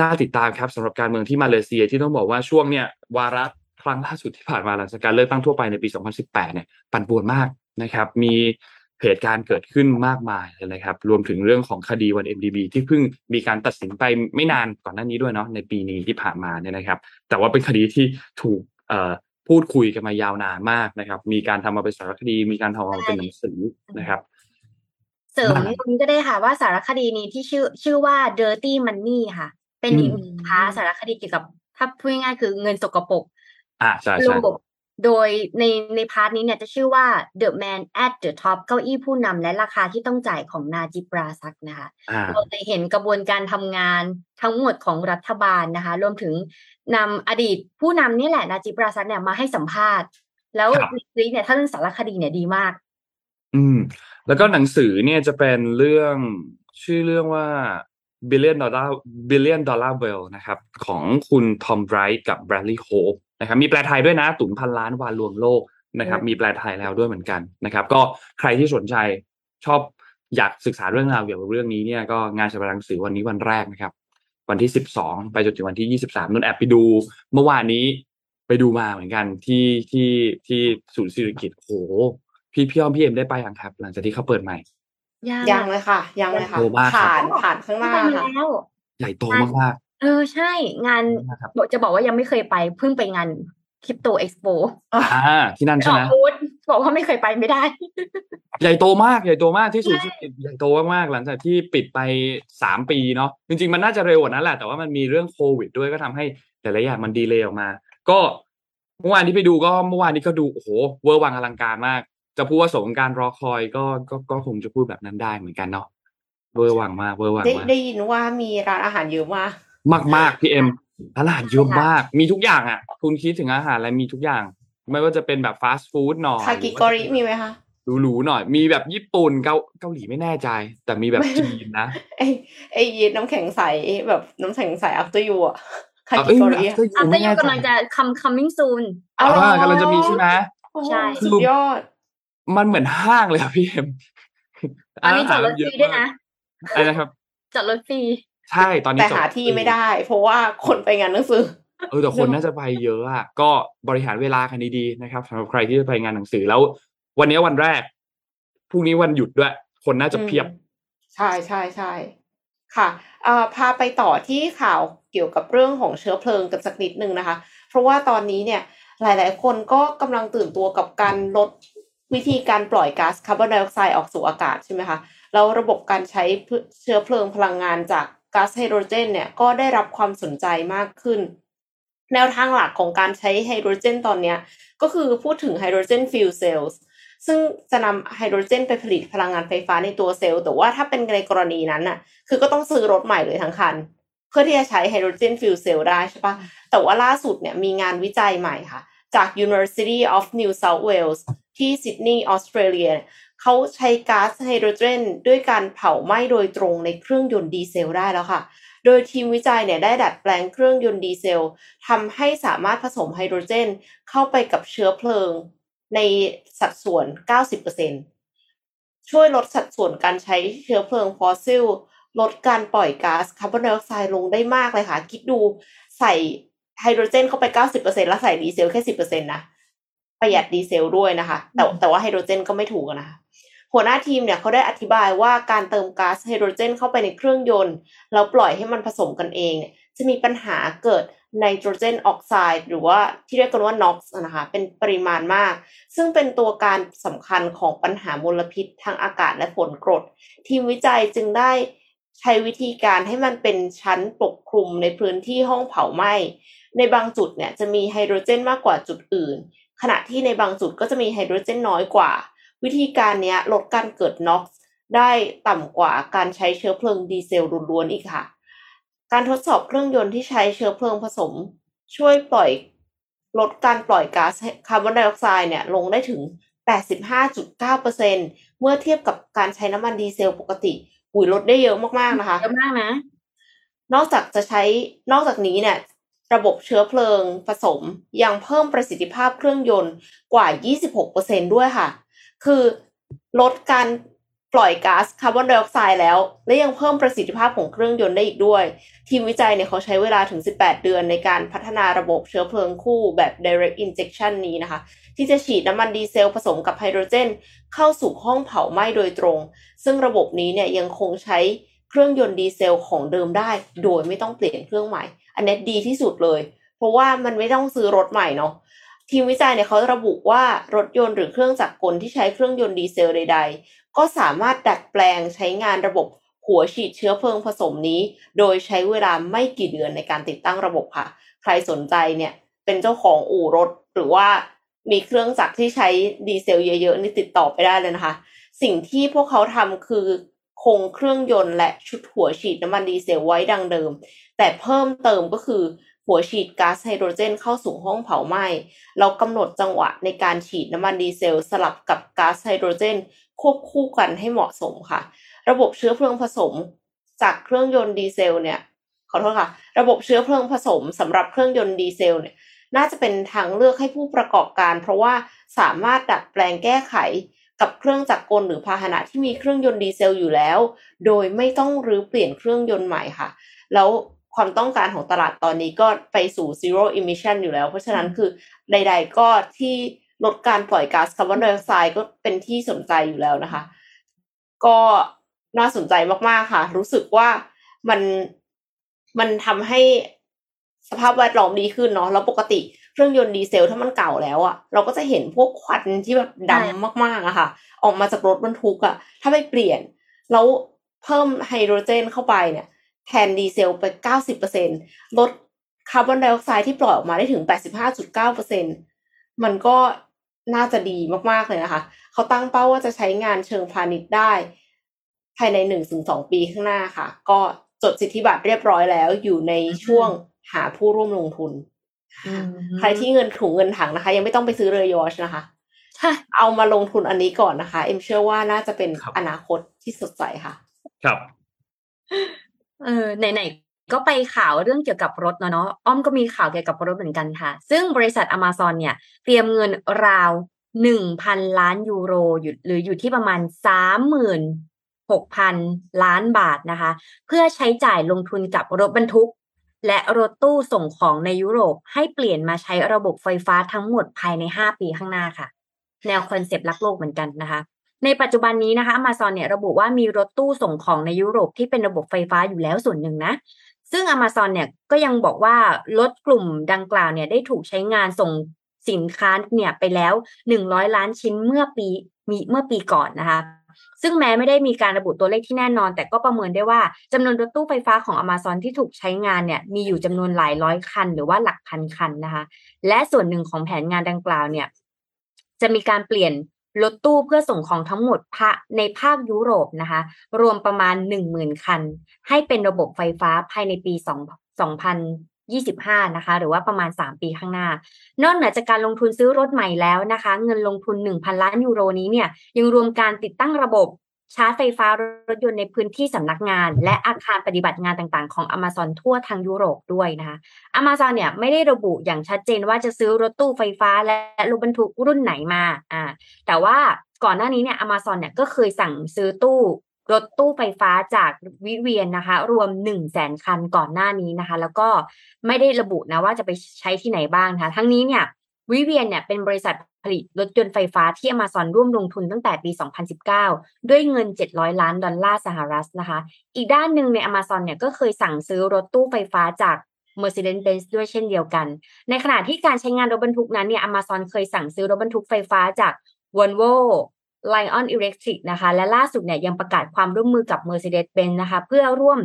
น่าติดตามครับสำหรับการเมืองที่มาเลเซียที่ต้องบอกว่าช่วงเนี้ยวาระครั้งล่าสุดที่ผ่านมาหลังจากการเลือกตั้งทั่วไปในปี 2018 เนี่ยปั่นป่วนมากนะครับ มี เหตุการณ์เกิดขึ้นมากมายเลยนะครับ รวมถึงเรื่องของคดีวัน MDB ที่เพิ่งมีการตัดสินไปไม่นานก่อนหน้านี้ด้วยเนาะในปีนี้ที่ผ่านมาเนี่ยนะครับ แต่ว่าเป็นคดีที่ถูกเอ่อพูดคุยกันมายาวนานมากนะครับ มีการทำมาเป็นสารคดี มีการทำมาเป็นหนังสือนะครับ เสริมนี้ก็ได้ค่ะว่าสารคดีนี้ที่ชื่อชื่อว่า Dirty Money ค่ะ เป็นอีกพาสารคดีเกี่ยวกับถ้าพูดง่ายๆคือเงินสกปรกอ่าใช่ใช่ โดยในใน part นี้เนี่ยจะชื่อว่า The Man at the Top เก้าอี้ผู้นำและราคาที่ต้องจ่ายของนาจิปราซักนะคะเราจะเห็นกระบวนการทำงานทั้งหมดของรัฐบาลนะคะ รวมถึงนำอดีตผู้นำนี่แหละนาจิปราซักเนี่ยมาให้สัมภาษณ์ แล้วรีเนี่ยถ้าเรื่องสารคดีเนี่ยดีมาก อืม แล้วก็หนังสือเนี่ยจะเป็นเรื่องชื่อเรื่องว่า billion dollar billion dollar well นะครับ ของคุณทอมไบรท์กับแบรดลีย์โฮป นะครับมีแปลไทยด้วยนะตุนพันล้านวานลวงโลกนะครับ มีแปลไทยแล้วด้วยเหมือนกันนะครับ ก็ใครที่สนใจชอบอยากศึกษาเรื่องราวเกี่ยวกับเรื่องนี้เนี่ยก็งานฉบับหนังสือวันนี้วันแรกนะครับ วันที่สิบสองไปจนถึงวันที่ยี่สิบสามนุ่นแอบไปดู เมื่อวานนี้ไปดูมาเหมือนกันที่ที่ที่ศูนย์ศิริกิตโหพี่พี่อ้อมพี่เอ็มได้ไปยังครับ หลังจากที่เขาเปิดใหม่ยังเลยค่ะ ยังเลยค่ะผ่านผ่านข้างหน้าค่ะใหญ่โตมาก เออใช่งานบอกจะบอกว่ายังไม่เคยไปเพิ่งไปงานคริปโตเอ็กซ์โปอ่าที่นั่นใช่ไหมบอกว่าไม่เคยไปไม่ได้ ใหญ่โตมากใหญ่โตมากที่สุดใหญ่โตมากๆหลังจากที่ปิดไปสามปีเนาะจริง ๆ มันน่าจะเร็วกว่านั้นแหละแต่ว่ามันมีเรื่องโควิด ด้วยก็ทำให้แต่ละอย่างมันดีเลยออกมา ก็เมื่อวานที่ไปดูก็เมื่อวานนี้ก็ดูโอ้โหเวอร์วังอลังการมาก จะพูดว่าสมการรอคอยก็ก็ก็คงจะพูดแบบนั้นได้เหมือนกันเนาะเวอร์วังมากเวอร์วังมากได้ยินว่ามีร้านอาหารเยอะมาก มากมากพี่เอ็มตลาดเยอะมาก มีทุกอย่างอะ คุณคิดถึงอาหารอะไรมีทุกอย่าง ไม่ว่าจะเป็นแบบฟาสต์ฟู้ดหน่อยคากิกอริมีไหมคะหรูๆหน่อย มีแบบญี่ปุ่นเกาเกาหลีไม่แน่ใจ แต่มีแบบจีนนะไอไอยีน้ำแข็งใสแบบน้ำแข็งใส After You อะคากิกอริ After You กำลังจะ come coming soon อ๋อกำลังจะมีใช่ไหมใช่สุดยอด มันเหมือนห้างเลยอะพี่เอ็มอันนี้จอดรถฟรีด้วยนะอะไรนะครับจอดรถฟรี ใช่ตอนนี้แต่หาที่ไม่ได้ เพราะว่าคนไปงานหนังสือเออแต่คนน่าจะไปเยอะอะก็บริหารเวลากันดีๆนะครับสำหรับใครที่จะไปงานหนังสือแล้ว วันนี้วันแรกพรุ่งนี้วันหยุดด้วย คนน่าจะเพียบ ใช่ใช่ใช่ค่ะพาไปต่อที่ข่าวเกี่ยวกับเรื่องของเชื้อเพลิงกันสักนิดนึงนะคะ เพราะว่าตอนนี้เนี่ยหลาย ๆ คนก็กำลังตื่นตัวกับการลดวิธีการปล่อยก๊าซคาร์บอนไดออกไซด์ออกสู่อากาศใช่ไหมคะแล้วระบบการใช้เชื้อเพลิงพลังงานจาก ก๊าซไฮโดรเจนเนี่ยก็ได้รับความสนใจมากขึ้น แนวทางหลักของการใช้ไฮโดรเจนตอนนี้ก็คือพูดถึงไฮโดรเจน fuel cellsซึ่งจะนำไฮโดรเจนไปผลิตพลังงานไฟฟ้าในตัวเซลล์ แต่ว่าถ้าเป็นในกรณีนั้นน่ะ คือก็ต้องซื้อรถใหม่เลยทั้งคัน เพื่อที่จะใช้ไฮโดรเจน fuel cell ได้ใช่ปะแต่ว่าล่าสุดเนี่ยมีงานวิจัยใหม่ค่ะ จาก University of New South Wales ที่ซิดนีย์ออสเตรเลีย เขาใช้ก๊าซไฮโดรเจน ด้วยการเผาไหม้โดยตรงในเครื่องยนต์ดีเซลได้แล้วค่ะ โดยทีมวิจัยเนี่ยได้ดัดแปลงเครื่องยนต์ดีเซลทำให้สามารถผสมไฮโดรเจน เข้าไปกับเชื้อเพลิง ในสัดส่วน 90%ช่วยลดสัดส่วนการใช้เชื้อเพลิงฟอสซิล ลดการปล่อยก๊าซคาร์บอนไดออกไซด์ลงได้มากเลยค่ะ คิดดูใส่ไฮโดรเจนเข้าไป 90%แล้วใส่ดีเซลแค่ 10%นะ ประหยัดดีเซลด้วยนะคะ แต่แต่ว่าไฮโดรเจนก็ไม่ถูกนะคะหัวหน้าทีมเนี่ยเขาได้อธิบายว่าการเติมก๊าซไฮโดรเจนเข้าไปในเครื่องยนต์แล้วปล่อยให้มันผสมกันเองเนี่ยจะมีปัญหาเกิดไนโตรเจนออกไซด์หรือว่าที่เรียกกันว่า NOx นะคะเป็นปริมาณมาก ซึ่งเป็นตัวการสำคัญของปัญหามลพิษทางอากาศและฝนกรด ทีมวิจัยจึงได้ใช้วิธีการให้มันเป็นชั้นปกคลุมในพื้นที่ห้องเผาไหม้ในบางจุดเนี่ยจะมีไฮโดรเจนมากกว่าจุดอื่น ขณะที่ในบางจุดก็จะมีไฮโดรเจนน้อยกว่า วิธีการนี้ลดการเกิดน็อกซ์ได้ต่ำกว่าการใช้เชื้อเพลิงดีเซลล้วนๆอีกค่ะ การทดสอบเครื่องยนต์ที่ใช้เชื้อเพลิงผสม ช่วยปล่อยลดการปล่อยก๊าซคาร์บอนไดออกไซด์เนี่ยลงได้ถึง 85.9%เมื่อเทียบกับการใช้น้ำมันดีเซลปกติอุ้ยลดได้เยอะมากๆนะคะเยอะมากนะ นอกจากจะใช้นอกจากนี้เนี่ย ระบบเชื้อเพลิงผสมยังเพิ่มประสิทธิภาพเครื่องยนต์กว่า 26%ด้วยค่ะ คือลดการปล่อยก๊าซคาร์บอนไดออกไซด์แล้ว และยังเพิ่มประสิทธิภาพของเครื่องยนต์ได้อีกด้วย ทีมวิจัยเนี่ยเขาใช้เวลาถึง 18 เดือนในการพัฒนาระบบเชื้อเพลิงคู่แบบ direct injection นี้นะคะ ที่จะฉีดน้ำมันดีเซลผสมกับไฮโดรเจน เข้าสู่ห้องเผาไหม้โดยตรง ซึ่งระบบนี้เนี่ยยังคงใช้เครื่องยนต์ดีเซลของเดิมได้ โดยไม่ต้องเปลี่ยนเครื่องใหม่ อันนี้ดีที่สุดเลย เพราะว่ามันไม่ต้องซื้อรถใหม่เนาะทีมวิจัยเนี่ยเขาระบุว่ารถยนต์หรือเครื่องจักรกลที่ใช้เครื่องยนต์ดีเซลใด ๆ ก็สามารถดัดแปลงใช้งานระบบหัวฉีดเชื้อเพลิงผสมนี้ โดยใช้เวลาไม่กี่เดือนในการติดตั้งระบบค่ะ ใครสนใจเนี่ยเป็นเจ้าของอู่รถหรือว่ามีเครื่องจักรที่ใช้ดีเซลเยอะๆนี่ติดต่อไปได้เลยนะคะ สิ่งที่พวกเขาทำคือคงเครื่องยนต์และชุดหัวฉีดน้ำมันดีเซลไว้ดังเดิม แต่เพิ่มเติมก็คือหัวฉีดก๊าซไฮโดรเจนเข้าสู่ห้องเผาไหม้ เรากำหนดจังหวะในการฉีดน้ำมันดีเซลสลับกับก๊าซไฮโดรเจน ควบคู่กันให้เหมาะสมค่ะ ระบบเชื้อเพลิงผสม จากเครื่องยนต์ดีเซลเนี่ยขอโทษค่ะ ระบบเชื้อเพลิงผสมสำหรับเครื่องยนต์ดีเซลเนี่ยน่าจะเป็นทางเลือกให้ผู้ประกอบการ เพราะว่าสามารถดัดแปลงแก้ไขกับเครื่องจักรกลหรือพาหนะที่มีเครื่องยนต์ดีเซลอยู่แล้ว โดยไม่ต้องรื้อเปลี่ยนเครื่องยนต์ใหม่ค่ะ แล้ว ความต้องการของตลาดตอนนี้ก็ไปสู่ zero emission อยู่แล้ว เพราะฉะนั้นคือใด ๆ ก็ที่ลดการปล่อยก๊าซคาร์บอนไดออกไซด์ก็เป็นที่สนใจอยู่แล้วนะคะ ก็น่าสนใจมาก ๆ ค่ะ รู้สึกว่ามันมันทำให้สภาพแวดล้อมดีขึ้นเนาะแล้วปกติเครื่องยนต์ดีเซลถ้ามันเก่าแล้วอะเราก็จะเห็นพวกควันที่แบบดำมากๆอะค่ะ ออกมาจากรถบรรทุกอะถ้าไปเปลี่ยน แล้วเพิ่มไฮโดรเจนเข้าไปเนี่ย แทนดีเซลไปเก้าสิบเปอร์เซ็นลดคาร์บอนไดออกไซด์ที่ปล่อยออกมาได้ถึงแปดสิบห้าจุดเก้าเปอร์เซ็นมันก็น่าจะดีมาก ๆ เลยนะคะ เขาตั้งเป้าว่าจะใช้งานเชิงพาณิชย์ได้ ภายในหนึ่งถึงสองปีข้างหน้าค่ะ ก็จดสิทธิบัตรเรียบร้อยแล้วอยู่ในช่วงหาผู้ร่วมลงทุน ใครที่เงินถุงเงินถังนะคะ ยังไม่ต้องไปซื้อเรือยอชนะคะเอามาลงทุนอันนี้ก่อนนะคะ เอ็มเชื่อว่าน่าจะเป็นอนาคตที่สดใสค่ะ ครับ เออไหนๆก็ไปข่าวเรื่องเกี่ยวกับรถเนาะเนาะอ้อมก็มีข่าวเกี่ยวกับรถเหมือนกันค่ะ ซึ่งบริษัทอเมซอนเนี่ย เตรียมเงินราวหนึ่งพันล้านยูโรอยู่หรืออยู่ที่ประมาณสามหมื่นหกพันล้านบาทนะคะ เพื่อใช้จ่ายลงทุนกับรถบรรทุก และรถตู้ส่งของในยุโรปให้เปลี่ยนมาใช้ระบบไฟฟ้าทั้งหมดภายใน 5 ปีข้างหน้าค่ะ แนวคอนเซปต์รักโลกเหมือนกันนะคะ ในปัจจุบันนี้นะคะ Amazon เนี่ยระบุว่ามีรถตู้ส่งของในยุโรปที่เป็นระบบไฟฟ้าอยู่แล้วส่วนหนึ่งนะ ซึ่ง Amazon เนี่ยก็ยังบอกว่ารถกลุ่มดังกล่าวเนี่ยได้ถูกใช้งานส่งสินค้าเนี่ยไปแล้ว100ล้านชิ้นเมื่อปีมีเมื่อปีก่อนนะคะ ซึ่งแม้ไม่ได้มีการระบุตัวเลขที่แน่นอน แต่ก็ประเมินได้ว่าจำนวนรถตู้ไฟฟ้าของ Amazon ที่ถูกใช้งานเนี่ยมีอยู่จำนวนหลายร้อยคัน หรือว่าหลักพันคันนะคะ และส่วนหนึ่งของแผนงานดังกล่าวเนี่ยจะมีการเปลี่ยน รถตู้เพื่อส่งของทั้งหมดในภาคยุโรปนะคะ รวมประมาณ 10,000 คัน ให้เป็นระบบไฟฟ้าภายในปี2025 นะคะ หรือว่าประมาณ 3 ปีข้างหน้า นอกเหนือจากการลงทุนซื้อรถใหม่แล้วนะคะ เงินลงทุน 1,000 ล้านยูโรนี้เนี่ย ยังรวมการติดตั้งระบบ ชาร์จไฟฟ้ารถยนต์ในพื้นที่สำนักงาน และอาคารปฏิบัติงานต่างๆ ของ Amazon ทั่วทางยุโรปด้วยนะคะ Amazon เนี่ยไม่ได้ระบุอย่างชัดเจนว่าจะซื้อรถตู้ไฟฟ้าและรถบรรทุกรุ่นไหนมาอ่าแต่ว่าก่อนหน้านี้เนี่ย Amazon เนี่ยก็เคยสั่งซื้อตู้รถตู้ไฟฟ้าจากวิเวียนนะคะ รวม1 0 0 0 0แสนคันก่อนหน้านี้นะคะ แล้วก็ไม่ได้ระบุนะว่าจะไปใช้ที่ไหนบ้างนะคะทั้งนี้เนี่ยวิเวียนเนี่ยเป็นบริษัท ผลิตรถยนต์ไฟฟ้าที่ Amazon ร่วมลงทุนตั้งแต่ปี 2019 ด้วยเงิน 700 ล้านดอลลาร์สหรัฐนะคะ อีกด้านหนึ่งใน Amazon เนี่ยก็เคยสั่งซื้อรถตู้ไฟฟ้าจาก Mercedes-Benz ด้วยเช่นเดียวกัน ในขณะที่การใช้งานรถบรรทุกนั้นเนี่ย Amazon เคยสั่งซื้อรถบรรทุกไฟฟ้าจาก Volvo Lion Electric นะคะ และล่าสุดเนี่ยยังประกาศความร่วมมือกับ Mercedes-Benz นะคะ เพื่อร่วม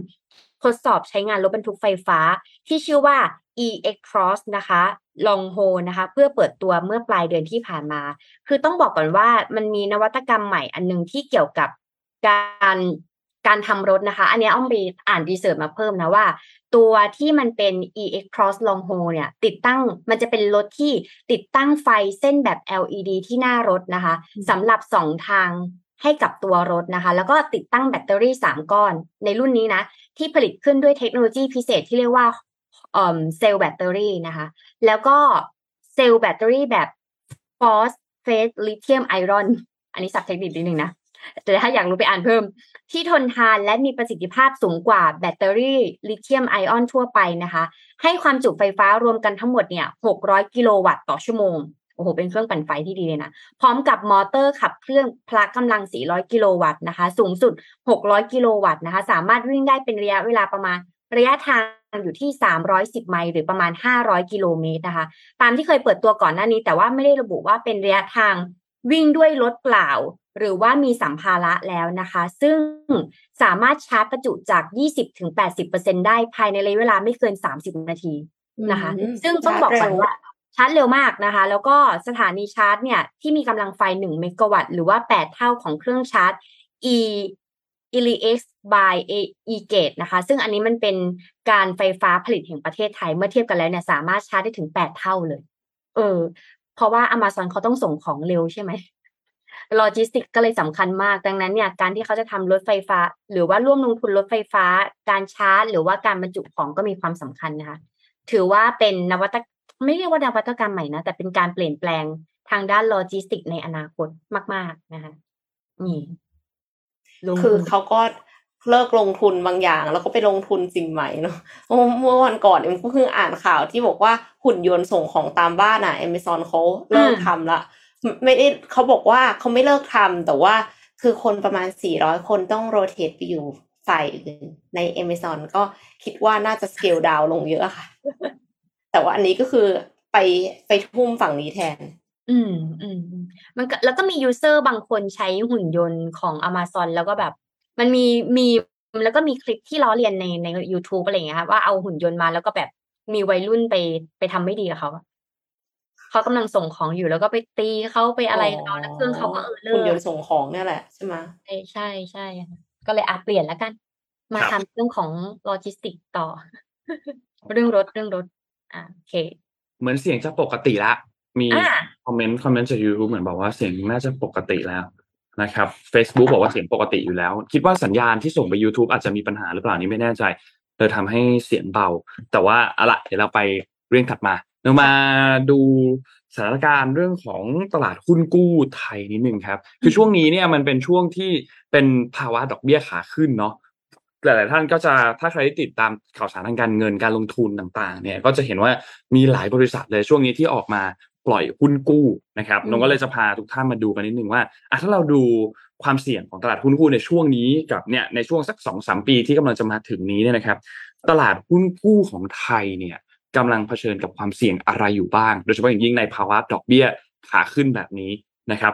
ทดสอบใช้งานรถบรรทุกไฟฟ้าที่ชื่อว่า e-x cross นะคะลองโฮนะคะ เพื่อเปิดตัวเมื่อปลายเดือนที่ผ่านมา คือต้องบอกก่อนว่ามันมีนวัตกรรมใหม่อันนึงที่เกี่ยวกับการการทำรถนะคะ อันนี้อ้อมไปอ่านรีเสิร์ชมาเพิ่มนะว่า ตัวที่มันเป็น e-x cross long haul เนี่ย ติดตั้งมันจะเป็นรถที่ติดตั้งไฟเส้นแบบ LED ที่หน้ารถนะคะสำหรับสองทางให้กับตัวรถนะคะ แล้วก็ติดตั้งแบตเตอรี่ 3 ก้อนในรุ่นนี้นะ ที่ผลิตขึ้นด้วยเทคโนโลยีพิเศษที่เรียกว่า เซลล์แบตเตอรี่นะคะ แล้วก็เซลล์แบตเตอรี่แบบ phosphate lithium iron อันนี้ศัพท์เทคนิคนิดนึงนะ แต่ถ้าอยากรู้ไปอ่านเพิ่ม ที่ทนทานและมีประสิทธิภาพสูงกว่าแบตเตอรี่ลิเธียมไอออนทั่วไปนะคะ ให้ความจุไฟฟ้ารวมกันทั้งหมดเนี่ย 600 กิโลวัตต์ต่อชั่วโมง โอ้โห เป็นเครื่องปั่นไฟที่ดีเลยนะ พร้อมกับมอเตอร์ขับเครื่องพละกำลัง 400 กิโลวัตต์นะคะ สูงสุด 600 กิโลวัตต์นะคะ สามารถวิ่งได้เป็นระยะเวลาประมาณระยะทาง อยู่ที่ 310 ไมล์หรือประมาณ 500 กิโลเมตรนะคะ ตามที่เคยเปิดตัวก่อนหน้านี้ แต่ว่าไม่ได้ระบุว่าเป็นระยะทางวิ่งด้วยรถเปล่า หรือว่ามีสัมภาระแล้วนะคะ ซึ่งสามารถชาร์จประจุจาก 20-80%ได้ภายในระยะเวลาไม่เกิน 30 นาทีนะคะ ซึ่งต้องบอกก่อนว่าชาร์จเร็วมากนะคะ แล้วก็สถานีชาร์จเนี่ยที่มีกำลังไฟ 1 เมกะวัตต์หรือว่า 8 เท่าของเครื่องชาร์จ e e l i x by e gate นะคะ ซึ่งอันนี้มันเป็นการไฟฟ้าผลิตแห่งประเทศไทย เมื่อเทียบกันแล้วเนี่ยสามารถชาร์จได้ถึงแปดเท่าเลย เออ เพราะว่า Amazon เขาต้องส่งของเร็วใช่ไหมโลจิสติกก็เลยสำคัญมาก ดังนั้นเนี่ยการที่เขาจะทำรถไฟฟ้า หรือว่าร่วมลงทุนรถไฟฟ้า การชาร์จ หรือว่าการบรรจุของก็มีความสำคัญนะคะ ถือว่าเป็นนวัตไม่เรียกว่านวัตกรรมใหม่นะ แต่เป็นการเปลี่ยนแปลงทางด้านโลจิสติกในอนาคตมาก ๆ นะคะนี่ คือเขาก็เลิกลงทุนบางอย่าง แล้วก็ไปลงทุนสิ่งใหม่เนาะเมื่อวันก่อนเอ็มก็เพิ่งอ่านข่าวที่บอกว่าหุ่นยนต์ส่งของตามบ้านอะเอเมซอนเขาเลิกทำละไม่ได้เขาบอกว่าเขาไม่เลิกทำแต่ว่าคือคนประมาณสี่ร้อยคนต้อง rotate ไปอยู่ฝ่ายอื่นในเอเมซอนก็คิดว่าน่าจะ scale down ลงเยอะค่ะ แต่ว่าอันนี้ก็คือไปไปทุ่มฝั่งนี้แทน อืม อืม มันก็แล้วก็มียูเซอร์บางคนใช้หุ่นยนต์ของ Amazon แล้วก็แบบ มันมีมีแล้วก็มีคลิปที่ล้อเลียนในใน YouTube อะไรอย่างเงี้ยครับว่าเอาหุ่นยนต์มาแล้วก็แบบมีวัยรุ่นไปไปทำไม่ดีกับเขาเขากำลังส่งของอยู่แล้วก็ไปตีเขาไปอะไรเขาแล้วเครื่องเขาก็เออเลิกหุ่นยนต์ส่งของเนี่ยแหละใช่ไหมใช่ใช่ใช่ก็เลยอาเปลี่ยนแล้วกัน มาทำเรื่องของโลจิสติกต่อ เรื่องรถเรื่องรถอ่าโอเค เหมือนเสียงจะปกติละ มีคอมเมนต์คอมเมนต์จาก YouTube เหมือนบอกว่าเสียงน่าจะปกติแล้วนะครับ Facebook บอกว่าเสียงปกติอยู่แล้ว คิดว่าสัญญาณที่ส่งไป YouTube อาจจะมีปัญหาหรือเปล่านี้ไม่แน่ใจเลยทำให้เสียงเบา แต่ว่าอะละเดี๋ยวเราไปเรื่องถัดมาเรามาดูสถานการณ์เรื่องของตลาดหุ้นกู้ไทยนิดนึงครับ คือช่วงนี้เนี่ยมันเป็นช่วงที่เป็นภาวะดอกเบี้ยขาขึ้นเนาะหลายๆท่านก็จะถ้าใครที่ติดตามข่าวสารทางการเงินการลงทุนต่างๆ เนี่ยก็จะเห็นว่ามีหลายบริษัทเลยช่วงนี้ที่ออกมา ปล่อยหุ้นกู้นะครับน้องก็เลยจะพาทุกท่านมาดูกันนิดนึงว่าอะถ้าเราดูความเสี่ยงของตลาดหุ้นกู้ในช่วงนี้กับเนี่ยในช่วงสักสองสามปีที่กำลังจะมาถึงนี้เนี่ยนะครับ ตลาดหุ้นกู้ของไทยเนี่ยกำลังเผชิญกับความเสี่ยงอะไรอยู่บ้าง โดยเฉพาะอย่างยิ่งในภาวะดอกเบี้ยขาขึ้นแบบนี้นะครับ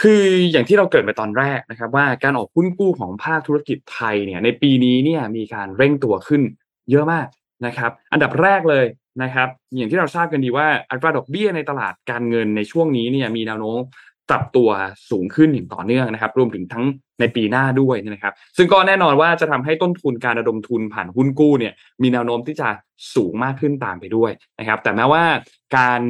คืออย่างที่เราเกิดไปตอนแรกนะครับ ว่าการออกหุ้นกู้ของภาคธุรกิจไทยเนี่ยในปีนี้เนี่ยมีการเร่งตัวขึ้นเยอะมากนะครับ อันดับแรกเลย นะครับ อย่างที่เราทราบกันดีว่าอัตราดอกเบี้ยในตลาดการเงินในช่วงนี้เนี่ยมีแนวโน้มปรับตัวสูงขึ้นอย่างต่อเนื่องนะครับ รวมถึงทั้งในปีหน้าด้วยนะครับ ซึ่งก็แน่นอนว่าจะทำให้ต้นทุนการระดมทุนผ่านหุ้นกู้เนี่ย มีแนวโน้มที่จะสูงมากขึ้นตามไปด้วยนะครับ แต่แม้ว่าการ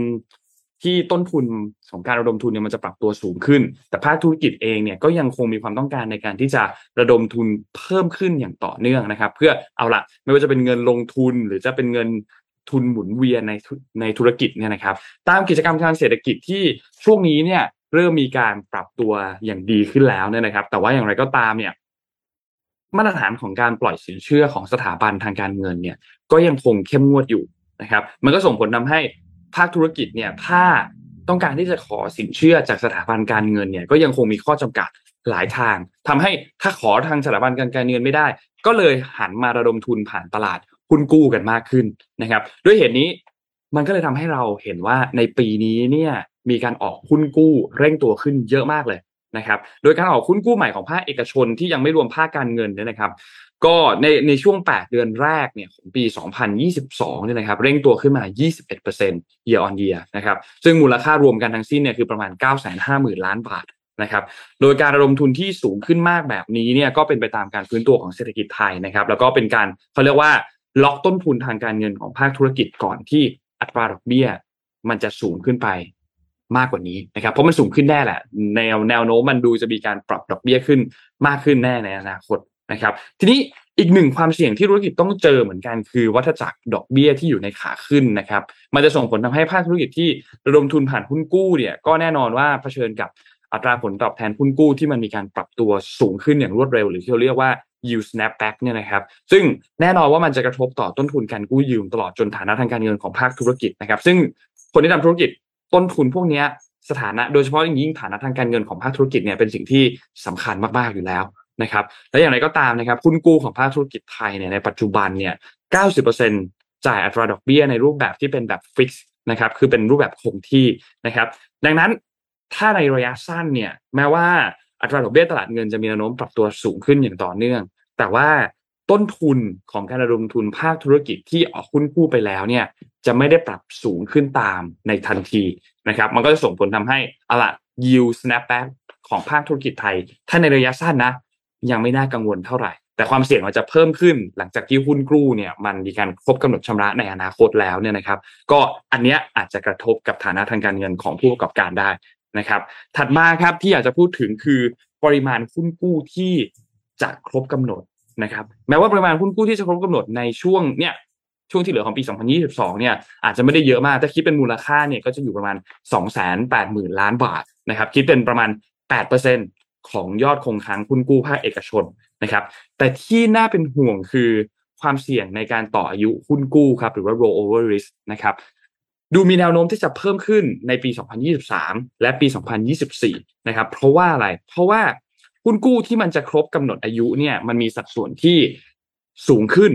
ที่ต้นทุนของการระดมทุนเนี่ยมันจะปรับตัวสูงขึ้น แต่ภาคธุรกิจเองเนี่ยก็ยังคงมีความต้องการในการที่จะระดมทุนเพิ่มขึ้นอย่างต่อเนื่องนะครับ เพื่อเอาละไม่ว่าจะเป็นเงินลงทุนหรือจะเป็นเงิน ทุนหมุนเวียนในในธุรกิจเนี่ยนะครับ ตามกิจกรรมทางเศรษฐกิจที่ช่วงนี้เนี่ยเริ่มมีการปรับตัวอย่างดีขึ้นแล้วเนี่ยนะครับ แต่ว่าอย่างไรก็ตามเนี่ยมาตรฐานของการปล่อยสินเชื่อของสถาบันทางการเงินเนี่ย ก็ยังคงเข้มงวดอยู่นะครับ มันก็ส่งผลทำให้ภาคธุรกิจเนี่ยถ้าต้องการที่จะขอสินเชื่อจากสถาบันการเงินเนี่ย ก็ยังคงมีข้อจำกัดหลายทางทำให้ถ้าขอทางสถาบันการเงินไม่ได้ ก็เลยหันมาระดมทุนผ่านตลาด หุ้นกู้กันมากขึ้นนะครับ ด้วยเหตุนี้มันก็เลยทำให้เราเห็นว่าในปีนี้เนี่ยมีการออกหุ้นกู้เร่งตัวขึ้นเยอะมากเลยนะครับ โดยการออกหุ้นกู้ใหม่ของภาคเอกชนที่ยังไม่รวมภาคการเงินเนี่ยนะครับ ก็ในในช่วง 8 เดือนแรกเนี่ยของปี 2022เนี่ยนะครับ เร่งตัวขึ้นมา 21% year on year นะครับ ซึ่งมูลค่ารวมกันทั้งสิ้นเนี่ยคือประมาณ 950,000 ล้านบาทนะครับ โดยการระดมทุนที่สูงขึ้นมากแบบนี้เนี่ยก็เป็นไปตามการฟื้นตัวของเศรษฐกิจไทยนะครับ แล้วก็เป็นการเขาเรียกว่า ล็อกต้นทุนทางการเงินของภาคธุรกิจก่อนที่อัตราดอกเบี้ย มันจะสูงขึ้นไปมากกว่านี้นะครับเพราะมันสูงขึ้นแน่แหละแนวแนวโน้มมันดูจะมีการปรับดอกเบี้ยขึ้นมากขึ้นแน่ในอนาคตนะครับ ทีนี้อีกหนึ่งความเสี่ยงที่ธุรกิจต้องเจอเหมือนกันคือวัฏจักรดอกเบี้ยที่อยู่ในขาขึ้นนะครับ มันจะส่งผลทำให้ภาคธุรกิจที่ระดมทุนผ่านหุ้นกู้เนี่ยก็แน่นอนว่าเผชิญกับอัตราผลตอบแทนหุ้นกู้ที่มันมีการปรับตัวสูงขึ้นอย่างรวดเร็ว หรือที่เราเรียกว่า yield snapback เนี่ยนะครับซึ่งแน่นอนว่ามันจะกระทบต่อต้นทุนการกู้ยืมตลอดจนฐานะทางการเงินของภาคธุรกิจนะครับ ซึ่งคนที่ทำธุรกิจต้นทุนพวกนี้สถานะโดยเฉพาะยิ่งฐานะทางการเงินของภาคธุรกิจเนี่ยเป็นสิ่งที่สำคัญมากๆอยู่แล้วนะครับและอย่างไรก็ตามนะครับหุ้นกู้ของภาคธุรกิจไทยเนี่ยในปัจจุบันเนี่ย 90%จ่ายอัตราดอกเบี้ยในรูปแบบที่เป็นแบบฟิกซ์นะครับคือเป็นรูปแบบคงที่นะครับ ดังนั้นถ้าในระยะสั้นเนี่ยแม้ว่า อัตราดอกเบี้ยตลาดเงินจะมีแนวโน้มปรับตัวสูงขึ้นอย่างต่อเนื่อง แต่ว่าต้นทุนของการระดมทุนภาคธุรกิจที่ออกหุ้นกู้ไปแล้วเนี่ยจะไม่ได้ปรับสูงขึ้นตามในทันทีนะครับ มันก็จะส่งผลทำให้อะละ yield snapback ของภาคธุรกิจไทย ถ้าในระยะสั้นนะ ยังไม่น่ากังวลเท่าไหร่ แต่ความเสี่ยงมันจะเพิ่มขึ้นหลังจากที่หุ้นกู้เนี่ยมันมีการครบกำหนดชำระในอนาคตแล้วเนี่ยนะครับ ก็อันเนี้ยอาจจะกระทบกับฐานะทางการเงินของผู้ประกอบการได้ นะครับ ถัดมาครับที่อยากจะพูดถึงคือปริมาณหุ้นกู้ที่จะครบกำหนดนะครับ แม้ว่าปริมาณหุ้นกู้ที่จะครบกำหนดในช่วงเนี่ยช่วงที่เหลือของปี 2022 เนี่ยอาจจะไม่ได้เยอะมาก ถ้าคิดเป็นมูลค่าเนี่ยก็จะอยู่ประมาณ 280,000 ล้านบาทนะครับ คิดเป็นประมาณ 8%ของยอดคงค้างหุ้นกู้ภาคเอกชนนะครับ แต่ที่น่าเป็นห่วงคือความเสี่ยงในการต่ออายุหุ้นกู้ครับหรือว่า rollover risk นะครับ ดูมีแนวโน้มที่จะเพิ่มขึ้นในปี 2023 และปี 2024 นะครับ เพราะว่าอะไร เพราะว่าหุ้นกู้ที่มันจะครบกำหนดอายุเนี่ยมันมีสัดส่วนที่สูงขึ้น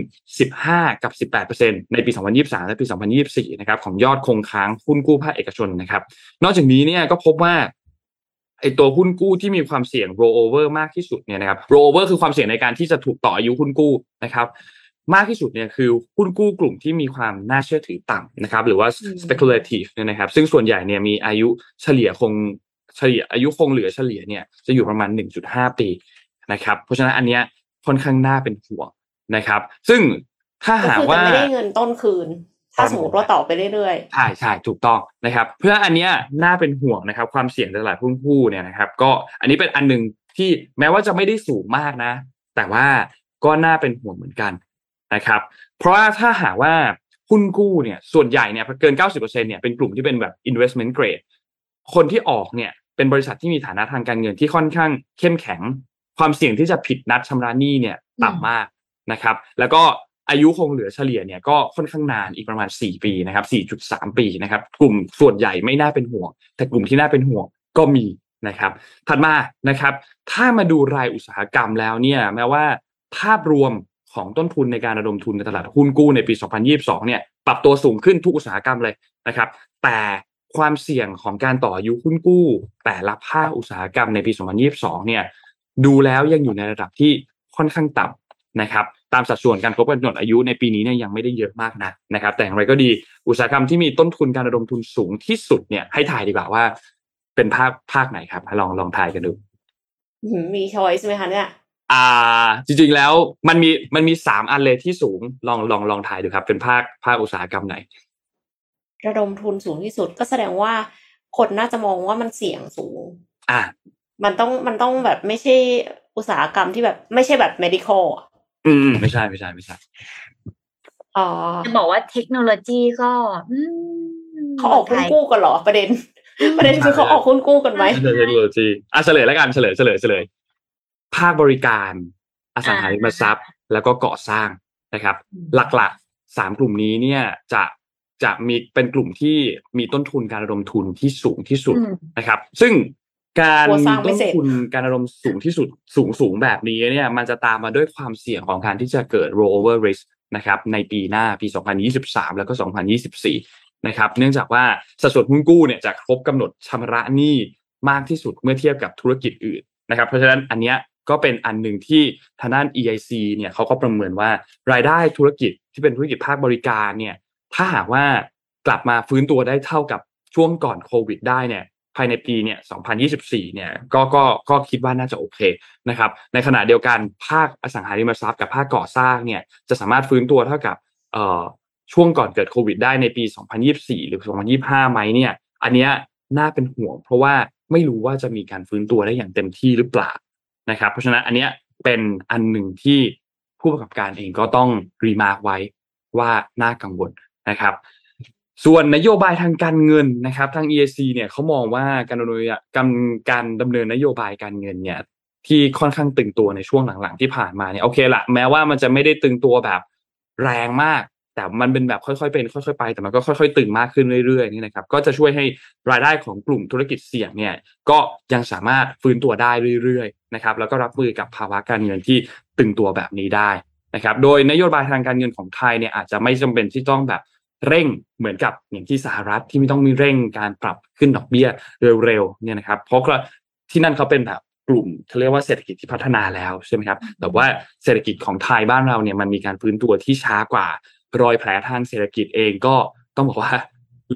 15 กับ 18%ในปี 2023 และปี 2024 นะครับของยอดคงค้างหุ้นกู้ภาคเอกชนนะครับ นอกจากนี้เนี่ยก็พบว่าไอตัวหุ้นกู้ที่มีความเสี่ยง rollover มากที่สุดเนี่ยนะครับ rollover คือความเสี่ยงในการที่จะถูกต่ออายุหุ้นกู้นะครับ มากที่สุดเนี่ยคือหุ้นกู้กลุ่มที่มีความน่าเชื่อถือต่ำนะครับ หรือว่า speculative เนี่ยนะครับ ซึ่งส่วนใหญ่เนี่ยมีอายุเฉลี่ยคงเฉลี่ยอายุคงเหลือเฉลี่ยเนี่ยจะอยู่ประมาณ 1.5 ปีนะครับ เพราะฉะนั้นอันเนี้ยค่อนข้างน่าเป็นห่วงนะครับ ซึ่งถ้าหากว่าไม่ได้เงินต้นคืน ถ้าสมมติว่าต่อไปเรื่อยๆใช่ใช่ถูกต้องนะครับ เพื่ออันเนี้ยน่าเป็นห่วงนะครับ ความเสี่ยงตลาดหุ้นกู้เนี่ยนะครับ ก็อันนี้เป็นอันหนึ่งที่แม้ว่าจะไม่ได้สูงมากนะ แต่ว่าก็น่าเป็นห่วงเหมือนกัน นะครับ เพราะว่าถ้าหากว่าหุ้นกู้เนี่ยส่วนใหญ่เนี่ยเกิน 90%เนี่ยเป็นกลุ่มที่เป็นแบบ investment grade คนที่ออกเนี่ยเป็นบริษัทที่มีฐานะทางการเงินที่ค่อนข้างเข้มแข็ง ความเสี่ยงที่จะผิดนัดชำระหนี้เนี่ยต่ำมากนะครับ แล้วก็อายุคงเหลือเฉลี่ยเนี่ยก็ค่อนข้างนานอีกประมาณ 4 ปีนะครับ 4.3 ปีนะครับ กลุ่มส่วนใหญ่ไม่น่าเป็นห่วง แต่กลุ่มที่น่าเป็นห่วงก็มีนะครับ ถัดมานะครับ ถ้ามาดูรายอุตสาหกรรมแล้วเนี่ยแม้ว่าภาพรวม ของต้นทุนในการระดมทุนในตลาดหุ้นกู้ในปี 2022 เนี่ยปรับตัวสูงขึ้นทุกอุตสาหกรรมเลยนะครับ แต่ความเสี่ยงของการต่ออายุหุ้นกู้ แต่ละภาคอุตสาหกรรมในปี 2022 เนี่ยดูแล้วยังอยู่ในระดับที่ค่อนข้างต่ำนะครับตามสัดส่วนการครบกำหนดอายุในปีนี้เนี่ยยังไม่ได้เยอะมากนะนะครับ แต่อย่างไรก็ดีอุตสาหกรรมที่มีต้นทุนการระดมทุนสูงที่สุดเนี่ยให้ถ่ายดีกว่าว่า เป็นภาคภาคไหนครับลองลองทายกันดูมีช้อยส์ไหมคะเนี่ย อ่าจริงๆแล้วมันมีมันมีสามอันเลยที่สูงลองลองลองทายดูครับ เป็นภาคภาคอุตสาหกรรมไหน ระดมทุนสูงที่สุดก็แสดงว่าคนน่าจะมองว่ามันเสี่ยงสูง อ่า มันต้องมันต้องแบบไม่ใช่อุตสาหกรรมที่แบบ ไม่ใช่แบบ medical อะอืมไม่ใช่ไม่ใช่ไม่ใช่อ๋อจะบอกว่าเทคโนโลยีก็อืมเขาออกหุ้นกู้กันเหรอประเด็นประเด็นคือเขาออกหุ้นกู้กันไหมเทคโนโลยีอะเฉลยแล้วกันเฉลยเฉลยเฉลย ภาคบริการอสังหาริมทรัพย์ แล้วก็ก่อสร้างนะครับ หลักๆสามกลุ่มนี้เนี่ยจะจะมีเป็นกลุ่มที่มีต้นทุนการระดมทุนที่สูงที่สุดอืมนะครับ ซึ่งการกลัวสมีร้างไม่ต้นเสร็จทุนการระดมสูงที่สุดสูงสูงแบบนี้เนี่ยมันจะตามมาด้วยความเสี่ยงของการที่จะเกิด rollover risk นะครับในปีหน้าปี 2023 แล้วก็ 2024 นะครับ เนื่องจากว่าสัดส่วนหุ้นกู้เนี่ยจะครบกำหนดชำระหนี้มากที่สุดเมื่อเทียบกับธุรกิจอื่นนะครับ เพราะฉะนั้นอันเนี้ย ก็เป็นอันหนึ่งที่ทางด้าน EIC เนี่ยเขาก็ประเมินว่ารายได้ธุรกิจที่เป็นธุรกิจภาคบริการเนี่ยถ้าหากว่ากลับมาฟื้นตัวได้เท่ากับช่วงก่อนโควิดได้เนี่ยภายในปีเนี่ย 2024 เนี่ย ก็ ก็ ก็คิดว่าน่าจะโอเคนะครับ ในขณะเดียวกันภาคอสังหาริมทรัพย์กับภาคก่อสร้างเนี่ย จะสามารถฟื้นตัวเท่ากับเอ่อช่วงก่อนเกิดโควิดได้ในปี 2024 หรือ 2025 ไหมเนี่ย อันเนี้ยน่าเป็นห่วง เพราะว่าไม่รู้ว่าจะมีการฟื้นตัวได้อย่างเต็มที่หรือเปล่า นะครับ เพราะฉะนั้นอันเนี้ยเป็นอันหนึ่งที่ผู้ประกอบการเองก็ต้องรีมาร์กไว้ว่าน่ากังวลนะครับ ส่วนนโยบายทางการเงินนะครับทาง EAC เนี่ยเขามองว่าการดำเนินการการดำเนินนโยบายการเงินเนี่ยที่ค่อนข้างตึงตัวในช่วงหลังๆ ที่ผ่านมาเนี่ยโอเคละแม้ว่ามันจะไม่ได้ตึงตัวแบบแรงมาก แต่มันเป็นแบบค่อยๆเป็นค่อยๆไป แต่มันก็ค่อยๆตึงมากขึ้นเรื่อยๆนี่นะครับ ก็จะช่วยให้รายได้ของกลุ่มธุรกิจเสี่ยงเนี่ยก็ยังสามารถฟื้นตัวได้เรื่อยๆนะครับ แล้วก็รับมือกับภาวะการเงินที่ตึงตัวแบบนี้ได้นะครับ โดยนโยบายทางการเงินของไทยเนี่ยอาจจะไม่จำเป็นที่ต้องแบบเร่งเหมือนกับอย่างที่สหรัฐที่ไม่ต้องมีเร่งการปรับขึ้นดอกเบี้ยเร็วๆเนี่ยนะครับ เพราะว่าที่นั่นเขาเป็นแบบกลุ่มเขาเรียกว่าเศรษฐกิจที่พัฒนาแล้วใช่ไหมครับ แต่ว่าเศรษฐกิจของไทยบ้านเราเนี่ยมันมีการฟื้นตัวที่ช้ากว่า รอยแผลทางเศรษฐกิจเองก็ต้องบอกว่า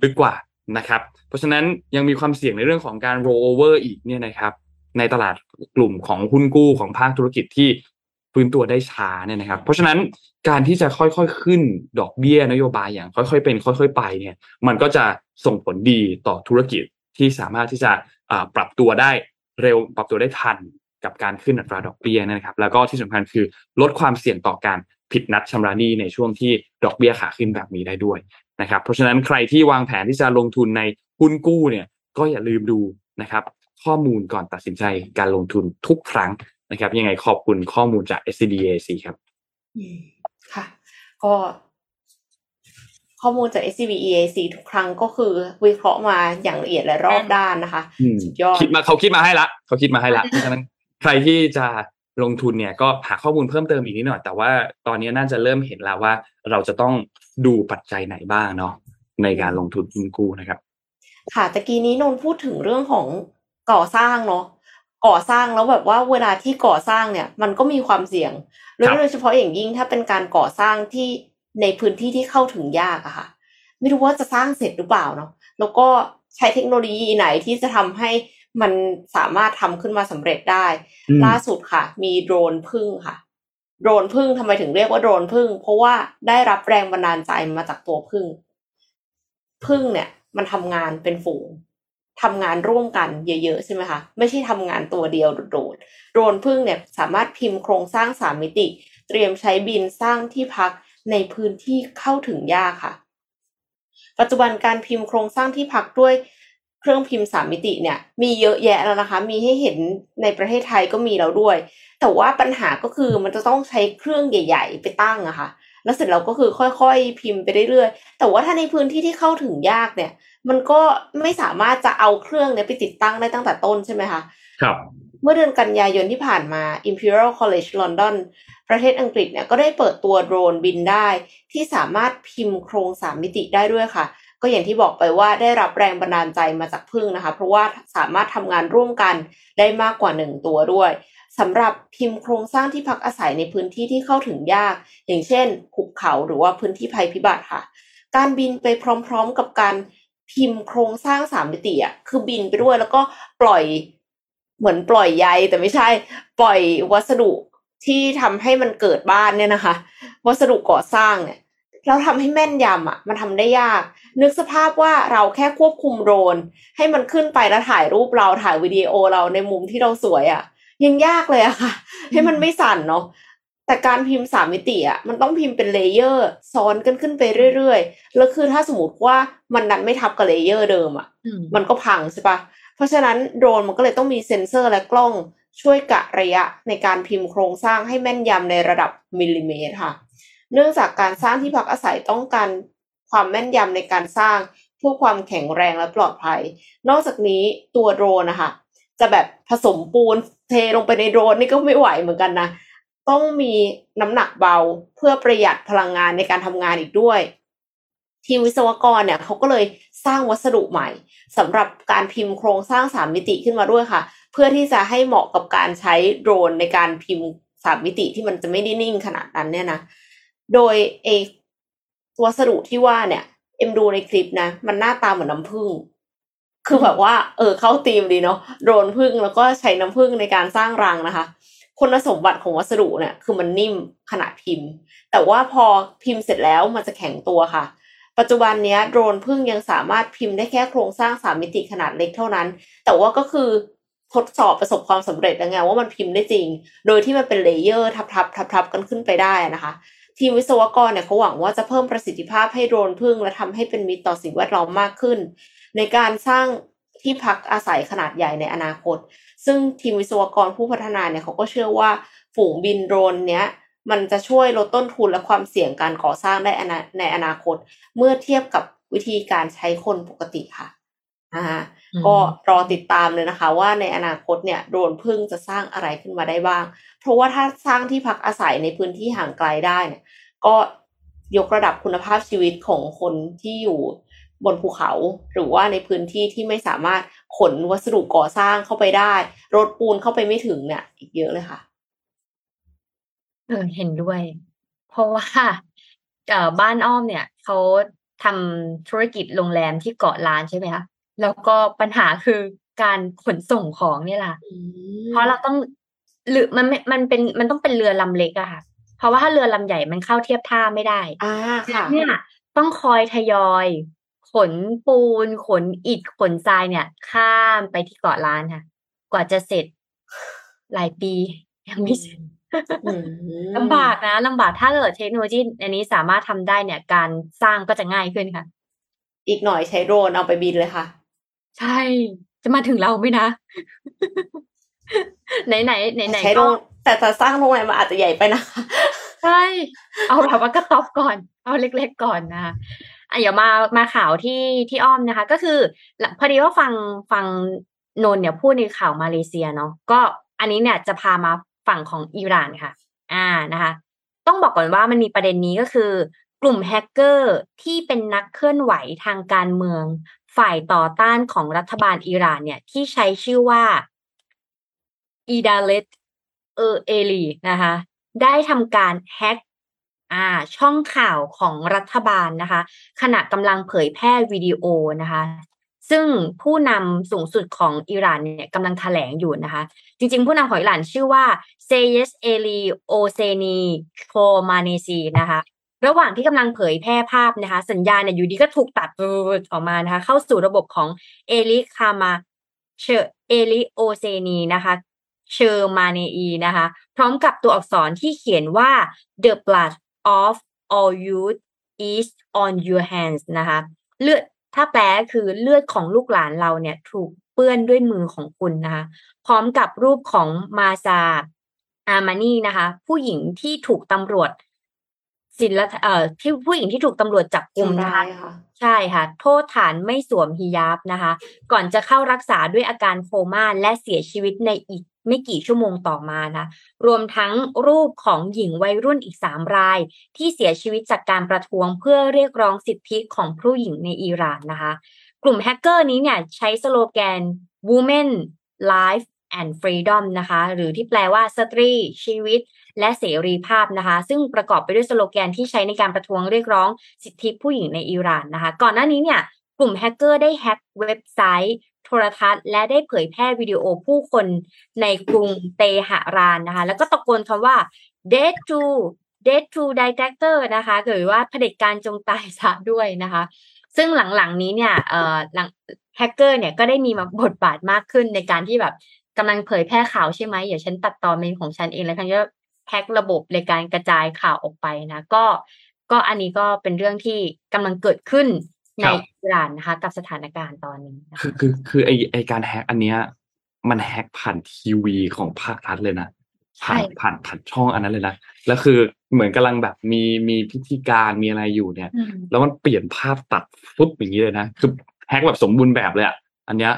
ลึกกว่านะครับ เพราะฉะนั้นยังมีความเสี่ยงในเรื่องของการ roll over อีกเนี่ยนะครับในตลาดกลุ่มของหุ้นกู้ของภาคธุรกิจที่ฟื้นตัวได้ช้าเนี่ยนะครับ เพราะฉะนั้นการที่จะค่อยๆขึ้นดอกเบี้ยนโยบายอย่างค่อยๆเป็น ค่อย ๆ ไปเนี่ย มันก็จะส่งผลดีต่อธุรกิจที่สามารถที่จะปรับตัวได้เร็วปรับตัวได้ทันกับการขึ้นอัตราดอกเบี้ยนะครับ แล้วก็ที่สำคัญคือลดความเสี่ยงต่อการ ผิดนัดชำระหนี้ในช่วงที่ดอกเบี้ยขาขึ้นแบบนี้ได้ด้วยนะครับเพราะฉะนั้นใครที่วางแผนที่จะลงทุนในหุ้นกู้เนี่ยก็อย่าลืมดูนะครับข้อมูลก่อนตัดสินใจการลงทุนทุกครั้งนะครับยังไงขอบคุณข้อมูลจาก SCBAC ครับค่ะ ก็ข้อมูลจาก SCB EAC ทุกครั้งก็คือวิเคราะห์มาอย่างละเอียดและรอบด้านนะคะสุดยอดคิดมาเขาคิดมาให้ละเขาคิดมาให้ละเพราะฉะนั้นใครที่จะ ลงทุนเนี่ยก็หาข้อมูลเพิ่มเติมอีกนิดหน่อย แต่ว่าตอนนี้น่าจะเริ่มเห็นแล้วว่า เราจะต้องดูปัจจัยไหนบ้างเนาะในการลงทุนหุ้นกู้นะครับ ค่ะตะกี้นี้นนพูดถึงเรื่องของก่อสร้างเนาะก่อสร้างแล้วแบบว่าเวลาที่ก่อสร้างเนี่ย มันก็มีความเสี่ยงโดยเฉพาะอย่างยิ่งถ้าเป็นการก่อสร้างที่ในพื้นที่ที่เข้าถึงยากอะค่ะ ไม่รู้ว่าจะสร้างเสร็จหรือเปล่าเนาะแล้วก็ใช้เทคโนโลยีไหนที่จะทำให้ มันสามารถทำขึ้นมาสำเร็จได้ ล่าสุดค่ะ มีโดรนพึ่งค่ะ โดรนพึ่งทำไมถึงเรียกว่าโดรนพึ่ง เพราะว่าได้รับแรงบันดาลใจมาจากตัวพึ่งพึ่งเนี่ย มันทำงานเป็นฝูงทำงานร่วมกันเยอะๆใช่ไหมคะไม่ใช่ทำงานตัวเดียวโดดๆโดรนพึ่งเนี่ยสามารถพิมพ์โครงสร้างสามมิติ เตรียมใช้บินสร้างที่พักในพื้นที่เข้าถึงยากค่ะ ปัจจุบันการพิมพ์โครงสร้างที่พักด้วย เครื่องพิมพ์สามมิติเนี่ยมีเยอะแยะแล้วนะคะ มีให้เห็นในประเทศไทยก็มีแล้วด้วย แต่ว่าปัญหาก็คือมันจะต้องใช้เครื่องใหญ่ ๆ ไปตั้งอะคะ่ะ แล้วเสร็จแล้วก็คือค่อยๆ พิมพ์ไปเรื่อยๆ แต่ว่าถ้าในพื้นที่ที่เข้าถึงยากเนี่ย มันก็ไม่สามารถจะเอาเครื่องเนี้ยไปติดตั้งได้ตั้งแต่ต้นใช่ไหมคะครับเมื่อเดือนกันยายนที่ผ่านมา Imperial College London ประเทศอังกฤษเนี่ยก็ได้เปิดตัวโดรนบินได้ ที่สามารถพิมพ์โครงสามมิติได้ด้วยค่ะ ก็อย่างที่บอกไปว่าได้รับแรงบันดาลใจมาจากพึ่งนะคะ เพราะว่าสามารถทำงานร่วมกันได้มากกว่าหนึ่งตัวด้วยสำหรับพิมพ์โครงสร้างที่พักอาศัยในพื้นที่ที่เข้าถึงยาก อย่างเช่นหุบเขาหรือว่าพื้นที่ภัยพิบัติค่ะ การบินไปพร้อม ๆ กับการพิมพ์โครงสร้างสามมิติอะคือบินไปด้วยแล้วก็ปล่อยเหมือนปล่อยใยแต่ไม่ใช่ ปล่อยวัสดุที่ทำให้มันเกิดบ้านเนี่ยนะคะ วัสดุก่อสร้างเนี่ย เราทำให้แม่นยำอะ มันทำได้ยาก นึกสภาพว่าเราแค่ควบคุมโดรนให้มันขึ้นไปแล้วถ่ายรูปเราถ่ายวิดีโอเราในมุมที่เราสวยอะ ยังยากเลยอะค่ะ ให้มันไม่สั่นเนาะแต่การพิมพ์สามมิติอะมันต้องพิมพ์เป็น layer ซ้อนกันขึ้นไปเรื่อยๆ แล้วคือถ้าสมมติว่ามันดันไม่ทับกับ layer เดิมอะอืมมันก็พังใช่ปะเพราะฉะนั้นโดรนมันก็เลยต้องมีเซ็นเซอร์และกล้องช่วยกะระยะในการพิมพ์โครงสร้างให้แม่นยำในระดับมิลลิเมตรค่ะ เนื่องจากการสร้างที่พักอาศัยต้องการความแม่นยำในการสร้างเพื่อความแข็งแรงและปลอดภัย นอกจากนี้ตัวโดรนนะคะจะแบบผสมปูนเทลงไปในโดรนนี่ก็ไม่ไหวเหมือนกันนะ ต้องมีน้ำหนักเบาเพื่อประหยัดพลังงานในการทำงานอีกด้วย ทีมวิศวกรเนี่ยเขาก็เลยสร้างวัสดุใหม่สำหรับการพิมพ์โครงสร้างสามมิติขึ้นมาด้วยค่ะ เพื่อที่จะให้เหมาะกับการใช้โดรนในการพิมพ์สามมิติที่มันจะไม่ได้นิ่งขนาดนั้นเนี่ยนะ โดยเอวัสดุที่ว่าเนี่ย เอ็มดูในคลิปนะ มันหน้าตาเหมือนน้ำผึ้งคือแบบว่า เออเข้าธีมดีเนาะโดรนผึ้งแล้วก็ใช้น้ำผึ้งในการสร้างรังนะคะ คุณสมบัติของวัสดุเนี่ย คือมันนิ่มขนาดพิมพ์ แต่ว่าพอพิมพ์เสร็จแล้วมันจะแข็งตัวค่ะ ปัจจุบันเนี้ยโดรนพึ่งยังสามารถพิมพ์ได้แค่โครงสร้างสามมิติขนาดเล็กเท่านั้น แต่ว่าก็คือทดสอบประสบความสำเร็จแล้วไงว่ามันพิมพ์ได้จริง โดยที่มันเป็น layer ทับทับทับทับกันขึ้นไปได้นะคะ ทีมวิศวกรเนี่ยเขาหวังว่าจะเพิ่มประสิทธิภาพให้โดรนผึ้งและทำให้เป็นมิตรต่อสิ่งแวดล้อมมากขึ้น ในการสร้างที่พักอาศัยขนาดใหญ่ในอนาคต ซึ่งทีมวิศวกรผู้พัฒนาเนี่ยเขาก็เชื่อว่าฝูงบินโดรนเนี้ยมันจะช่วยลดต้นทุนและความเสี่ยงการก่อสร้างได้ในอนาคต เมื่อเทียบกับวิธีการใช้คนปกติค่ะอ่า ก็รอติดตามเลยนะคะ ว่าในอนาคตเนี่ยโดรนพึ่งจะสร้างอะไรขึ้นมาได้บ้าง เพราะว่าถ้าสร้างที่พักอาศัยในพื้นที่ห่างไกลได้เนี่ยก็ยกระดับคุณภาพชีวิตของคนที่อยู่บนภูเขาหรือว่าในพื้นที่ที่ไม่สามารถขนวัสดุก่อสร้างเข้าไปได้ รถปูนเข้าไปไม่ถึงเนี่ยอีกเยอะเลยค่ะเออเห็นด้วย เพราะว่าเอ่อบ้านอ้อมเนี่ยเขาทำธุรกิจโรงแรมที่เกาะล้านใช่ไหมคะ แล้วก็ปัญหาคือการขนส่งของเนี่ยแหละเพราะเราต้องหรือมันไม่มันเป็นมันต้องเป็นเรือลำเล็กอะค่ะ เพราะว่าถ้าเรือลำใหญ่มันเข้าเทียบท่าไม่ได้อ่าค่ะเนี่ยต้องคอยทยอย ขนปูน ขนอิฐขนทรายเนี่ย ข้ามไปที่เกาะล้านค่ะ กว่าจะเสร็จหลายปียังไม่เสร็จอืมลำบากนะลำบากถ้าเกิดเทคโนโลยีอันนี้สามารถทำได้เนี่ย การสร้างก็จะง่ายขึ้นค่ะ อีกหน่อยใช้โดรนเอาไปบินเลยค่ะ ใช่ จะมาถึงเราไหมนะ ไหนไหนไหนไหนใช้โดรก็นแต่จะสร้างโรงแรมมันอาจจะใหญ่ไปนะคะใช่เอาแบบว่ากระต๊อบก่อน เอาเล็กๆก่อนนะคะอะเดี๋ยวมามาข่าวที่ที่อ้อมนะคะ ก็คือ พอดีว่าฟังฟังนนท์เนี่ยพูดในข่าวมาเลเซียเนาะก็อันนี้เนี่ยจะพามาฝั่งของอิหร่านค่ะ อ่านะคะ ต้องบอกก่อนว่ามันมีประเด็นนี้ก็คือกลุ่มแฮกเกอร์ที่เป็นนักเคลื่อนไหวทางการเมือง ฝ่ายต่อต้านของรัฐบาลอิหร่านเนี่ยที่ใช้ชื่อว่า Edalat-e Ali นะคะได้ทำการแฮ็กอ่าช่องข่าวของรัฐบาลนะคะ ขณะกำลังเผยแพร่วิดีโอนะคะ ซึ่งผู้นำสูงสุดของอิหร่านเนี่ยกำลังแถลงอยู่นะคะ จริงๆ ผู้นำของอิหร่านชื่อว่าเซเยสเอลีโอเซนีโคมาเนซีนะคะ ระหว่างที่กำลังเผยแพร่ภาพนะคะ สัญญาณเนี่ยอยู่ดีก็ถูกตัดออกมานะคะ เข้าสู่ระบบของเอลิคามาเชเอลิโอเซนีนะคะเชอร์มาเนอีนะคะ พร้อมกับตัวอักษรที่เขียนว่า the blood of all youth is on your hands นะคะ เลือดถ้าแปลคือเลือดของลูกหลานเราเนี่ยถูกเปื้อนด้วยมือของคุณนะคะ พร้อมกับรูปของมาซาอามานีนะคะ ผู้หญิงที่ถูกตำรวจ ศิลเอ่อที่ผู้หญิงที่ถูกตำรวจจับกุมทำนะร้าคะยค่ะใช่ค่ะ โทษฐานไม่สวมฮิญาบนะคะ ก่อนจะเข้ารักษาด้วยอาการโคม่าและเสียชีวิตในอีกไม่กี่ชั่วโมงต่อมานะ รวมทั้งรูปของหญิงวัยรุ่นอีกสามราย ที่เสียชีวิตจากการประท้วงเพื่อเรียกร้องสิทธิของผู้หญิงในอิหร่านนะคะ กลุ่มแฮกเกอร์นี้เนี่ยใช้สโลแกน women life and freedom นะคะ หรือที่แปลว่าสตรีชีวิต และเสรีภาพนะคะ ซึ่งประกอบไปด้วยสโลแกนที่ใช้ในการประท้วงเรียกร้องสิทธิผู้หญิงในอิหร่านนะคะ ก่อนหน้านี้เนี่ยกลุ่มแฮกเกอร์ได้แฮกเว็บไซต์โทรทัศน์ และได้เผยแพร่วิดีโอผู้คนในกรุงเตหะรานนะคะ แล้วก็ตะโกนคำว่า dead to dead to dictator นะคะหรือว่าเผด็จการจงตายซะด้วยนะคะ ซึ่งหลังๆนี้เนี่ยเอ่อหลังแฮกเกอร์เนี่ยก็ได้มีมาบทบาทมากขึ้นในการที่แบบกำลังเผยแพร่ข่าวใช่ไหมเดี๋ยวฉันตัดต่อเมนของฉันเองแล้วฉันก็ แฮกระบบในการกระจายข่าวออกไปนะ ก็ก็อันนี้ก็เป็นเรื่องที่กำลังเกิดขึ้นในอิหร่านนะคะกับสถานการณ์ตอนนี้นะคือคือคือไอไอการแฮกอันเนี้ยมันแฮกผ่านทีวีของภาครัฐเลยนะผ่านผ่านผ่านช่องอันนั้นเลยนะแล้วคือเหมือนกำลังแบบมีมีพิธีการมีอะไรอยู่เนี่ยอืมแล้วมันเปลี่ยนภาพตัดฟุบอย่างนี้เลยนะคือแฮกแบบสมบูรณ์แบบเลยอะอันเนี้ย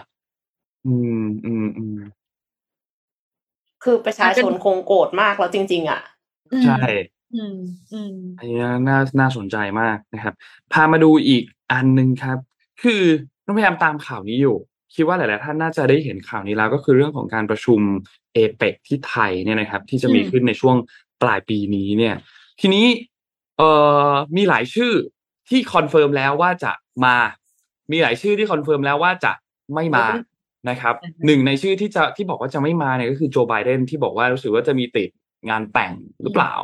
อืมอืมอืม คือประชาชนคงโกรธมากแล้วจริง ๆ อะ ใช่อืมอืมอันนี้น่าน่าสนใจมากนะครับ พามาดูอีกอันหนึ่งครับ คือต้องพยายามตามข่าวนี้อยู่ คิดว่าหลาย ๆ ท่านน่าจะได้เห็นข่าวนี้แล้ว ก็คือเรื่องของการประชุมเอเปกที่ไทยเนี่ยนะครับ ที่จะมีอืมขึ้นในช่วงปลายปีนี้เนี่ย ทีนี้เอ่อมีหลายชื่อที่ confirm แล้วว่าจะมา มีหลายชื่อที่ confirm แล้วว่าจะไม่มา นะครับอือฮึหนึ่งในชื่อที่จะที่บอกว่าจะไม่มาเนี่ยก็คือโจไบเดนที่บอกว่ารู้สึกว่าจะมีติดงานแต่งหรือเปล่า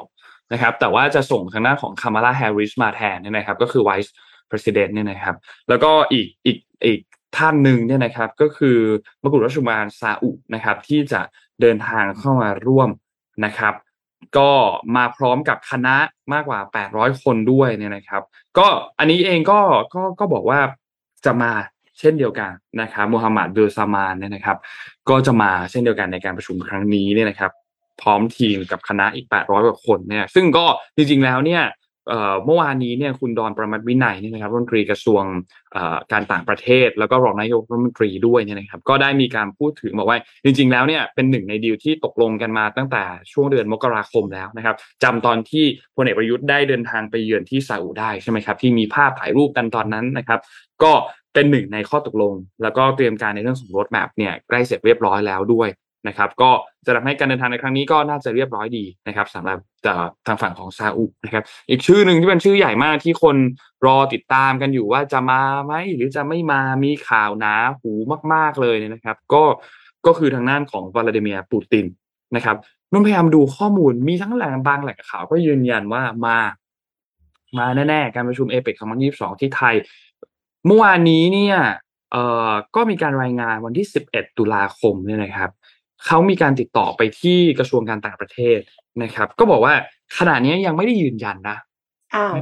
นะครับ แต่ว่าจะส่งทางด้านของคามาลาแฮร์ริสมาแทนเนี่ยนะครับ ก็คือ Vice President เนี่ยนะครับ แล้วก็อีกอีกอีกท่านหนึ่งเนี่ยนะครับก็คือมกุฎราชกุมารซาอุนะครับ ที่จะเดินทางเข้ามาร่วมนะครับ ก็มาพร้อมกับคณะมากกว่า 800 คนด้วยเนี่ยนะครับ ก็อันนี้เองก็ก็ก็บอกว่าจะมา เช่นเดียวกันนะครับมูฮัมหมัดเบลซามานเนี่ยนะครับ ก็จะมาเช่นเดียวกันในการประชุมครั้งนี้เนี่ยนะครับ พร้อมทีมกับคณะอีก 800กว่าคนเนี่ย ซึ่งก็จริงๆแล้วเนี่ยเมื่อวานนี้เนี่ยคุณดอนประมัติวินัยเนี่ยนะครับรัฐมนตรีกระทรวงการต่างประเทศ แล้วก็รองนายกรัฐมนตรีด้วยเนี่ยนะครับ ก็ได้มีการพูดถึงบอกว่าจริง ๆ แล้วเนี่ยเป็นหนึ่งในดีลที่ตกลงกันมาตั้งแต่ช่วงเดือนมกราคมแล้วนะครับจำตอนที่พลเอกประยุทธ์ได้เดินทางไปเยือนที่ซาอุได้ใช่ไหมครับที่มีภาพถ่ายรูปกันตอนนั้นนะครับ ก็ เป็นหนึ่งในข้อตกลง แล้วก็เตรียมการในเรื่องของรถแมพเนี่ยใกล้เสร็จเรียบร้อยแล้วด้วยนะครับก็จะทำให้การเดินทางในครั้งนี้ก็น่าจะเรียบร้อยดีนะครับสำหรับเอ่อทางฝั่งของซาอุนะครับอีกชื่อหนึ่งที่เป็นชื่อใหญ่มากที่คนรอติดตามกันอยู่ว่าจะมาไหมหรือจะไม่มามีข่าวหนาหูมาก ๆเลยเนี่ยนะครับ ก็ก็คือทางด้านของวลาดิเมียร์ปูตินนะครับนุ่นพยายามดูข้อมูลมีทั้งแหล่งบางแหล่งข่าวก็ยืนยันว่ามา มาแน่ๆ การประชุมเอเปก2022 ที่ไทย เมื่อวานนี้เนี่ยเอ่อก็มีการรายงานวันที่ 11 ตุลาคมเนี่ยนะครับเขามีการติดต่อไปที่กระทรวงการต่างประเทศนะครับ ก็บอกว่าขณะนี้ยังไม่ได้ยืนยันนะอ้าว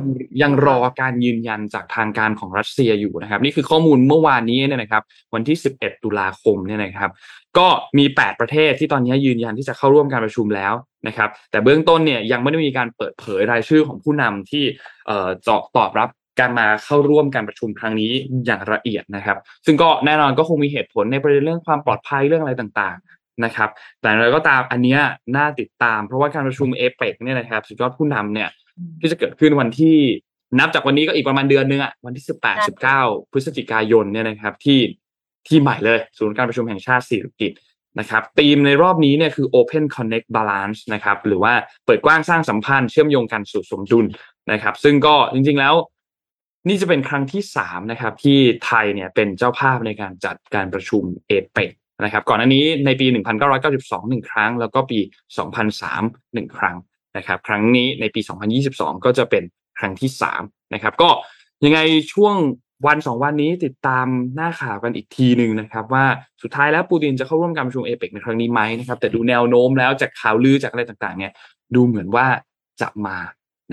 ยังรอการยืนยันจากทางการของรัสเซียอยู่นะครับ นี่คือข้อมูลเมื่อวานนี้เนี่ยนะครับ วันที่ 11 ตุลาคมเนี่ยนะครับ ก็มี 8 ประเทศที่ตอนนี้ยืนยันที่จะเข้าร่วมการประชุมแล้วนะครับ แต่เบื้องต้นเนี่ยยังไม่ได้มีการเปิดเผยรายชื่อของผู้นำที่เอ่อเจาะตอบรับ การมาเข้าร่วมการประชุมครั้งนี้อย่างละเอียดนะครับ ซึ่งก็แน่นอนก็คงมีเหตุผลในประเด็นเรื่องความปลอดภัยเรื่องอะไรต่างๆนะครับ แต่อะไรก็ตามอันเนี้ยน่าติดตาม เพราะว่าการประชุมเอเปกเนี่ยนะครับสุดยอดผู้นำเนี่ยที่จะเกิดขึ้นวันที่นับจากวันนี้ก็อีกประมาณเดือนนึงอะวันที่สิบแปดสิบเก้าพฤศจิกายนเนี่ยนะครับที่ที่ใหม่เลย ศูนย์การประชุมแห่งชาติสิริกิตนะครับธีมในรอบนี้เนี่ยคือ Open Connect Balance นะครับหรือว่าเปิดกว้างสร้างสัมพันธ์เชื่อมโยงกันสู่สมดุลนะครับ ซึ่งก็จริงๆแล้ว นี่จะเป็นครั้งที่สามนะครับ ที่ไทยเนี่ยเป็นเจ้าภาพในการจัดการประชุมเอเปกนะครับ ก่อนหน้านี้ในปี 1992หนึ่งครั้ง แล้วก็ปี 2003หนึ่งครั้งนะครับ ครั้งนี้ในปี 2022 ก็จะเป็นครั้งที่3นะครับ ก็ยังไงช่วงวันสองวันนี้ติดตามหน้าข่าวกันอีกทีหนึ่งนะครับ ว่าสุดท้ายแล้วปูตินจะเข้าร่วมการประชุมเอเปกในครั้งนี้ไหมนะครับแต่ดูแนวโน้มแล้วจากข่าวลือจากอะไรต่างๆ เนี่ย ดูเหมือนว่าจะมา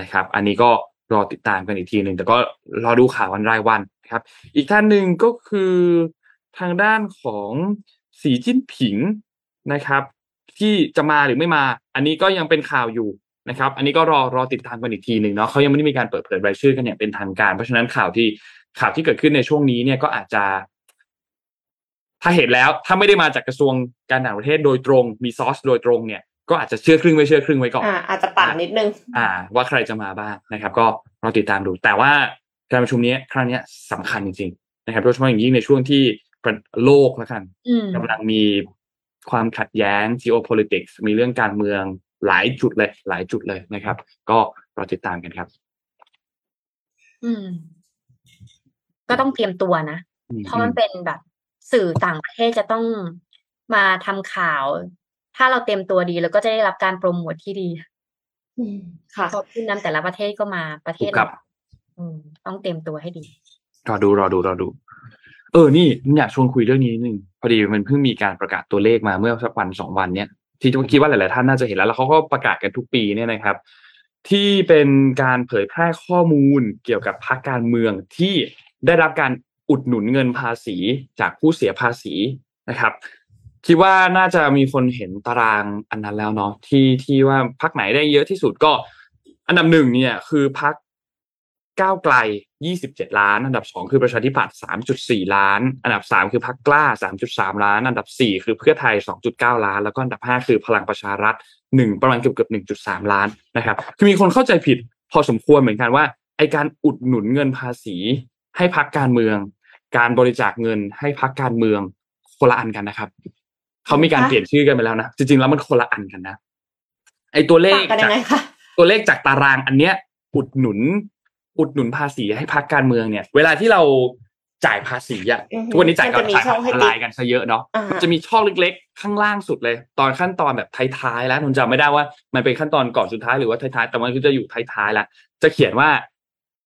นะครับ อันนี้ก็ รอติดตามกันอีกทีหนึ่งแต่ก็รอดูข่าววันรายวันครับ อีกท่านหนึ่งก็คือทางด้านของสีจิ้นผิงนะครับ ที่จะมาหรือไม่มา อันนี้ก็ยังเป็นข่าวอยู่นะครับ อันนี้ก็รอรอติดตามกันอีกทีหนึ่งเนาะเขายังไม่ได้มีการเปิดเผยรายชื่อกันอย่างเป็นทางการ เพราะฉะนั้นข่าวที่ข่าวที่เกิดขึ้นในช่วงนี้เนี่ยก็อาจจะ ถ้าเห็นแล้วถ้าไม่ได้มาจากกระทรวงการต่างประเทศโดยตรง มีซอสโดยตรงเนี่ย ก็อาจจะเชื่อครึ่งไม่เชื่อครึ่งไว้ก่อนอ่าอาจจะป่านิดนึง อ่า ว่าใครจะมาบ้างนะครับ ก็รอติดตามดู แต่ว่าการประชุมนี้ครั้งเนี้ยสำคัญจริงๆนะครับโดยเฉพาะอย่างยิ่งในช่วงที่โลกแล้วกันอืมกำลังมีความขัดแย้ง geopolitics มีเรื่องการเมืองหลายจุดเลย หลายจุดเลยนะครับ ก็รอติดตามกันครับ อืม ก็ก็ต้องเตรียมตัวนะอืมเพราะมันเป็นแบบ สื่อต่างประเทศจะต้องมาทำข่าว ถ้าเราเตรียมตัวดีแล้วก็จะได้รับการโปรโมทที่ดีอืมค่ะเพราะผู้นำแต่ละประเทศก็มาประเทศถูกครับเราอืมต้องเตรียมตัวให้ดีรอดูรอดูรอดู เออ นี่อยากชวนคุยเรื่องนี้นิดนึงพอดีมันเพิ่งมีการประกาศตัวเลขมาเมื่อสักวันสองวันเนี้ยที่คิดว่าหลาย ๆ ท่านน่าจะเห็นแล้ว แล้วเขาก็ประกาศกันทุกปีเนี่ยนะครับ ที่เป็นการเผยแพร่ข้อมูลเกี่ยวกับพรรคการเมืองที่ได้รับการอุดหนุนเงินภาษีจากผู้เสียภาษีนะครับ คิดว่าน่าจะมีคนเห็นตารางอันนั้นแล้วเนาะที่ที่ว่าพรรคไหนได้เยอะที่สุดก็ อันดับหนึ่งเนี่ย คือพรรคก้าวไกล 27 ล้าน อันดับสองคือประชาธิปัตย์3.4 ล้าน อันดับสามคือพรรคกล้า 3.3 ล้าน อันดับสี่คือเพื่อไทย 2.9 ล้าน แล้วก็อันดับห้าคือพลังประชารัฐหนึ่งประมาณเกือบเกือบ1.3 ล้านนะครับ คือมีคนเข้าใจผิดพอสมควรเหมือนกันว่าไอการอุดหนุนเงินภาษีให้พรรคการเมือง การบริจาคเงินให้พรรคการเมืองคนละอันกันนะครับ เขามีการคะเปลี่ยนชื่อกันไปแล้วนะจริงๆแล้วมันคนละอันกันนะไอตัวเลขต่างกันยัจากงไงคะตัวเลขจากตารางอันเนี้ย อุดหนุน อุดหนุนภาษีให้พรรคการเมืองเนี่ย เวลาที่เราจ่ายภาษีอะอือฮึทุกวันนี้จ่ายมันกัจะบมีจ่ายช่องให้ออนติ๊ไลกน์กันซะเยอะเนาะอ่าฮะมันจะมีช่องเล็กๆ ข้างล่างสุดเลย ตอนขั้นตอนแบบท้ายๆแล้วนนจำไม่ได้ว่า มันเป็นขั้นตอนก่อนสุดท้ายหรือว่าท้ายๆแต่มันก็จะอยู่ท้ายๆแล้วจะเขียนว่า